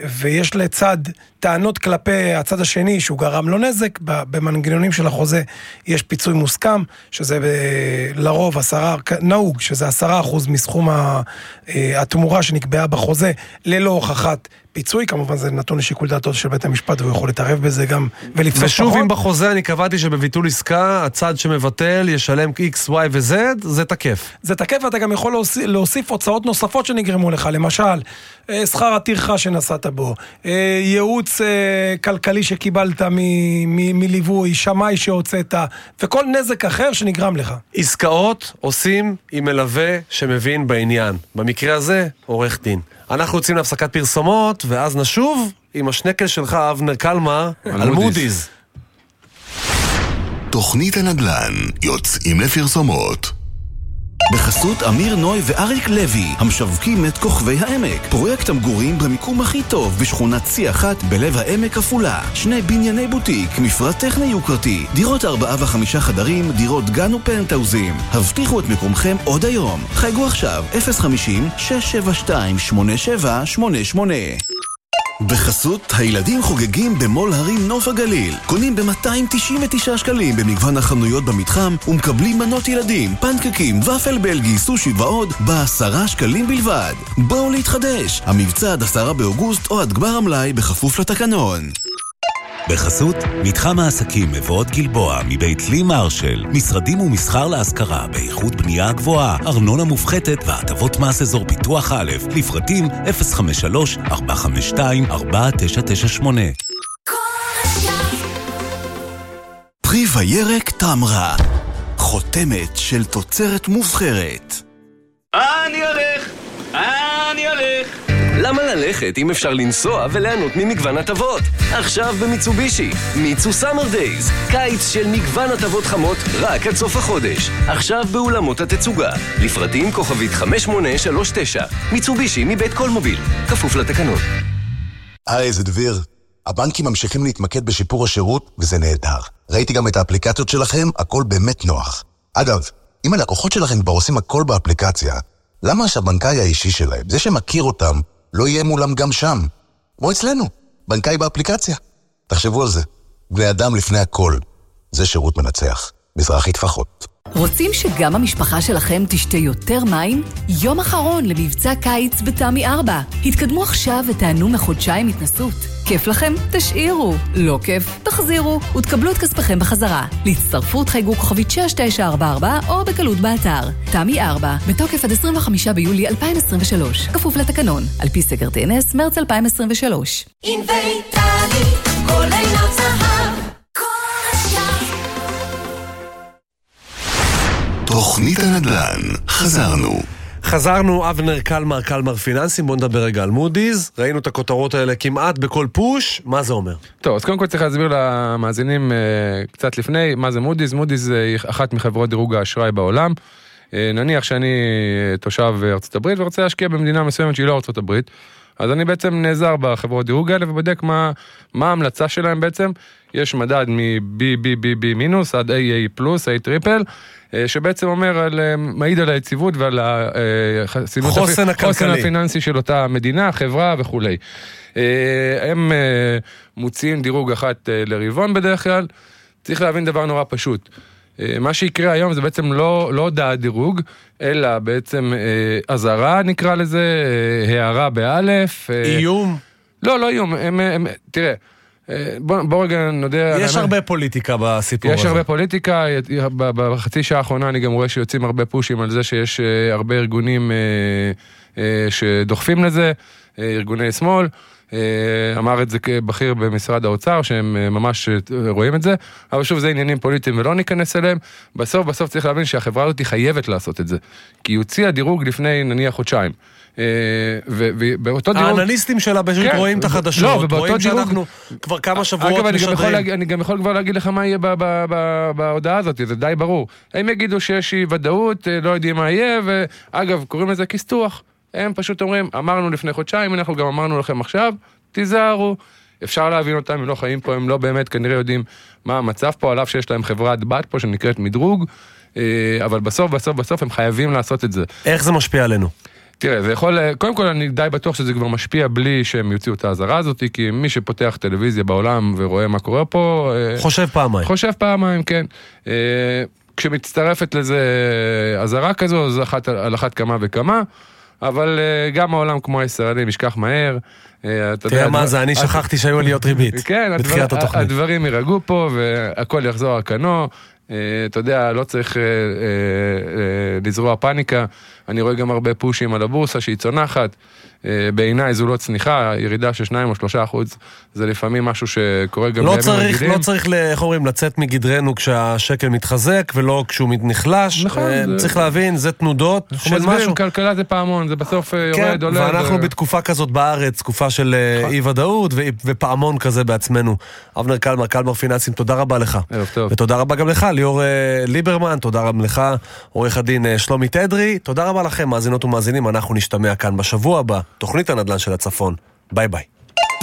ויש לצד טענות כלפי הצד השני שהוא גרם לו נזק, במנגנונים של החוזה יש פיצוי מוסכם, שזה ב... לרוב עשרה, נהוג, שזה עשרה אחוז מסכום אה, התמורה שנקבעה בחוזה, ללא הוכחת פיצוי, כמובן זה נתון לשיקול דעתו של בית המשפט והוא יכול להתערב בזה גם ולפסוק פחות. ושוב, אם בחוזה אני קבעתי שבביטול עסקה, הצד שמבטל ישלם X, Y ו-Z, זה תקף. זה תקף ואתה גם יכול להוסיף, להוסיף הוצאות נוספות שנגרמו לך, למשל, אה, שכר הטרחה שנסעת בו, אה, ייעוץ אה, כלכלי שקיבלת מליווי, שמאי שהוצאת, וכל נזק אחר שנגרם לך. עסקאות עושים עם מלווה שמבין בעניין. במקרה הזה, עורך דין. אנחנו יוצאים להפסקת פרסומות, ואז נשוב עם השנקל שלך, אבנר קלמר, על מודי'ס. תוכנית הנדל"ן, יוצאים לפרסומות. בחסות אמיר נוי ואריק לוי, המשווקים את כוכבי העמק. פרויקט המגורים במיקום הכי טוב בשכונת צי אחת בלב העמק עפולה. שני בנייני בוטיק, מפרט טכני יוקרתי, דירות ארבעה וחמישה חדרים, דירות גן ופנטהאוזים. הבטיחו את מקומכם עוד היום. חייגו עכשיו, 050-672-8788 בחסות הילדים חוגגים במו"ל הרים נוף הגליל. קונים ב-299 שקלים במגוון החנויות במתחם ומקבלים מנות ילדים, פנקקים, ופל בלגי, סושי ועוד בעשרה שקלים בלבד. בואו להתחדש, המבצע עד עשרה באוגוסט או עד גמר המלאי בכפוף לתקנון. בחסות מתחם העסקים מבואות גלבוע מבית לי מרשל, משרדים ומסחר להשכרה באיכות בנייה גבוהה, ארנונה מופחתת והטבות מס אזור פיתוח א', לפרטים 053-452-4998 פרי וירק תמרה, חותמת של תוצרת מובחרת. אני הולך! למה ללכת אם אפשר לנסוע וליהנות ממגוון הטבות? עכשיו במיצובישי, מיצו סאמר דייז, קיץ של מגוון הטבות חמות רק עד סוף החודש. עכשיו באולמות התצוגה, לפרטים כוכבית 5839, מיצובישי מבית קולמוביל, כפוף לתקנון. היי, זה דביר. הבנקים ממשיכים להתמקד בשיפור השירות, וזה נהדר. ראיתי גם את האפליקציות שלכם, הכל באמת נוח. אגב, אם הלקוחות שלכם כבר עושים הכל באפליקציה, למה שהבנקאי האישי שלהם, זה שמכיר אותם, לא יהיה מולם גם שם? כמו אצלנו, בנקאי באפליקציה. תחשבו על זה. בני אדם לפני הכל. זה שירות מנצח. מזרחי טפחות. רוצים שגם המשפחה שלכם תשתה יותר מים? יום אחרון למבצע קיץ בתמי 4. התקדמו עכשיו ותענו מחודשיים התנסות. כיף לכם? תשאירו. לא כיף? תחזירו, ותקבלו את כספכם בחזרה. להצטרפות חייגו כוכבית 6944 או בקלות באתר. תמי 4, בתוקף עד 25 ביולי 2023, כפוף לתקנון, על פי סקר TNS, מרץ 2023. תוכנית הנדל"ן, חזרנו. חזרנו, אבנר קלמר, קלמר פיננסים, בואו נדבר רגע על מודי'ס. ראינו את הכותרות האלה כמעט בכל פוש, מה זה אומר? טוב, אז קודם כל צריך להסביר למאזינים אה, קצת לפני מה זה מודי'ס. מודי'ס היא אחת מחברות דירוג האשראי בעולם. אה, נניח שאני אה, תושב ארצות הברית ורוצה להשקיע במדינה מסוימת שהיא לא ארצות הברית. אז אני בעצם נעזר בחברות דירוג האלה ובודק מה, מה ההמלצה שלהם בעצם. יש מדד מ-BBBB מינוס עד AA פלוס, A triple, שבעצם אומר, על, אה, מעיד על היציבות ועל החסינות חוסן הכלכלי. חוסן הפיננסי של אותה מדינה, חברה וכולי. אה, הם מוציאים דירוג אחת לרבעון בדרך כלל. צריך להבין דבר נורא פשוט. מה שיקרה היום זה בעצם לא, לא הודעת דירוג, אלא בעצם אזהרה נקרא לזה, הארה באלף. איום? לא, לא איום, הם, הם, תראה. בוא, בוא רגע נודה... יש הרבה פוליטיקה בסיפור יש הזה. יש הרבה פוליטיקה, בחצי שעה האחרונה אני גם רואה שיוצאים הרבה פושים על זה שיש הרבה ארגונים שדוחפים לזה, ארגוני שמאל. אמר את זה כבכיר במשרד האוצר, שהם ממש רואים את זה, אבל שוב, זה עניינים פוליטיים ולא ניכנס אליהם. בסוף, בסוף צריך להבין שהחברה הזאת חייבת לעשות את זה. כי היא הוציאה דירוג לפני נניח חודשיים. ובאותו דירוג... האנליסטים שלה פשוט כן, רואים את החדשות, לא, ובאותו רואים. שאנחנו כבר כמה שבועות אגב, משדרים. אגב, אני, גם יכול כבר להגיד לך מה יהיה בהודעה הזאת, זה די ברור. הם יגידו שיש אי ודאות, לא יודעים מה יהיה, ואגב, קוראים לזה כיסתוח. הם פשוט אומרים, אמרנו לפני חודשיים, אנחנו גם אמרנו לכם עכשיו, תיזהרו. אפשר להבין אותם, הם לא חיים פה, הם לא באמת כנראה יודעים מה המצב פה, על אף שיש להם חברת בת פה שנקראת מדרוג, אבל בסוף, בסוף, בסוף הם חייבים לעשות את זה. איך זה משפיע עלינו? תראה, זה יכול, קודם כל אני די בטוח שזה כבר משפיע בלי שהם יוציאו את האזהרה הזאת, כי מי שפותח טלוויזיה בעולם ורואה מה קורה פה... חושב פעמיים. חושב פעמיים, כן. כשמצטרפת לזה אזהרה כזו, זה אחת, על אחת כמה וכמה. אבל גם העולם כמו הישראלים ישכח מהר. תראה מה זה, אני שכחתי שהיו עליות ריבית כן, בתחילת התוכנית. הדברים יירגעו פה והכל יחזור על כנו. אתה יודע, לא צריך לזרוע פאניקה. אני רואה גם הרבה פושים על הבורסה שהיא צונחת. בעיניי זו לא צניחה, ירידה של 2 או 3 אחוז, זה לפעמים משהו שקורה גם לא צריך, לא צריך, איך אומרים, לצאת מגדרנו כשהשקל מתחזק ולא כשהוא נחלש. נכון. צריך להבין, זה תנודות של משהו. כלכלה זה פעמון, זה בסוף יורד, עולה. ואנחנו בתקופה כזאת בארץ, תקופה של אי ודאות ופעמון כזה בעצמנו. אבנר קלמר, קלמר פיננסים, תודה רבה לך. ערב טוב. ותודה רבה גם לך, ליאור ליברמן, תודה רבה לך, עורך הדין שלומי תדרי. תודה רבה לכם, מאזינות ומאזינים, אנחנו נשתמע כאן בשבוע הבא. תוכנית הנדל"ן של הצפון. ביי ביי.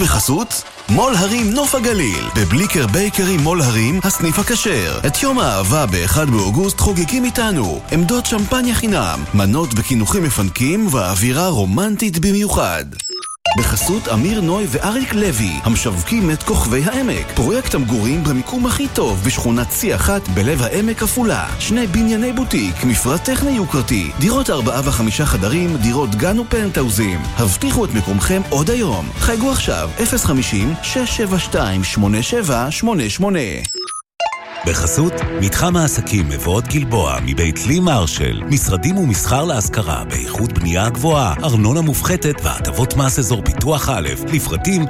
בחסות מול הרים נוף הגליל, ב Bleecker Bakery מול הרים, הסניף הכשר. את יום האהבה ב-1 באוגוסט חוגגים איתנו. עמדות שמפניה חינם, מנות וקינוחים מפנקים ואווירה רומנטית במיוחד. בחסות אמיר נוי ואריק לוי, המשווקים את כוכבי העמק. פרויקט המגורים במיקום הכי טוב בשכונת צי אחת בלב העמק עפולה. שני בנייני בוטיק, מפרט טכני יוקרתי, דירות ארבעה וחמישה חדרים, דירות גן ופנטהאוזים. הבטיחו את מקומכם עוד היום. חייגו עכשיו, 050-672-8788. בחסות מתחם העסקים מבואות גלבוע מבית לי מרשל משרדים ומסחר להשכרה באיכות בנייה גבוהה ארנונה מופחתת והטבות מס אזור פיתוח א' לפרטים 053-452-4998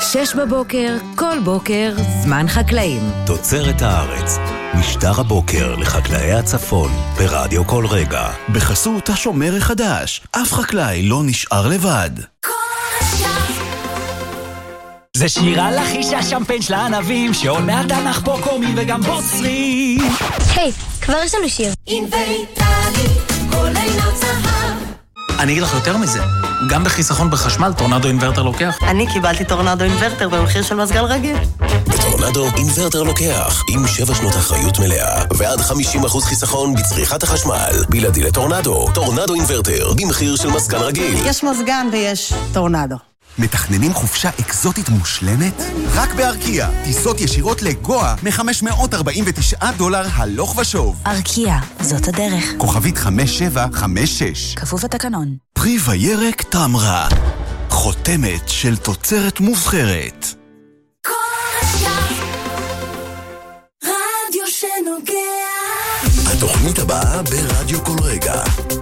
שש בבוקר, כל בוקר, זמן חקלאים. תוצרת הארץ, משטר הבוקר לחקלאי הצפון, ברדיו כל רגע. בחסות השומר החדש, אף חקלאי לא נשאר לבד. זה שיר על אחי שהשמפיין של הענבים שעונה תנ"ך פה קומי וגם בוצרי היי, כבר יש לנו שיר אינוויטלי, כל עינות זהב אני אגיד לך יותר מזה, גם בחיסכון בחשמל טורנדו אינוורטר לוקח. אני קיבלתי טורנדו אינוורטר במחיר של מזגן רגיל. בטורנדו אינוורטר לוקח, עם 7 שנות אחריות מלאה, ועד 50% חיסכון בצריכת החשמל. בלעדי לטורנדו, טורנדו אינוורטר, במחיר של מזגן רגיל. יש מזגן ויש טורנדו. מתכננים חופשה אקזוטית מושלמת? רק בארקיע, טיסות ישירות לגואה מ-549 דולר הלוך ושוב. ארקיע, זאת הדרך. כוכבית 5756. כפוף לתקנון. פרי וירק טמרה. חותמת של תוצרת מובחרת. רדיו שנוגע התוכנית הבאה ברדיו כל רגע.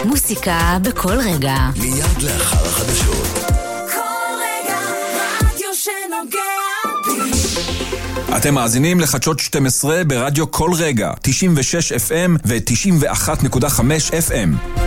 מוסיקה בכל רגע. מיד לאחר החדשות. שנוגע בי אתם מאזינים לחדשות 12 ברדיו כל רגע, 96 FM ו-91.5 FM.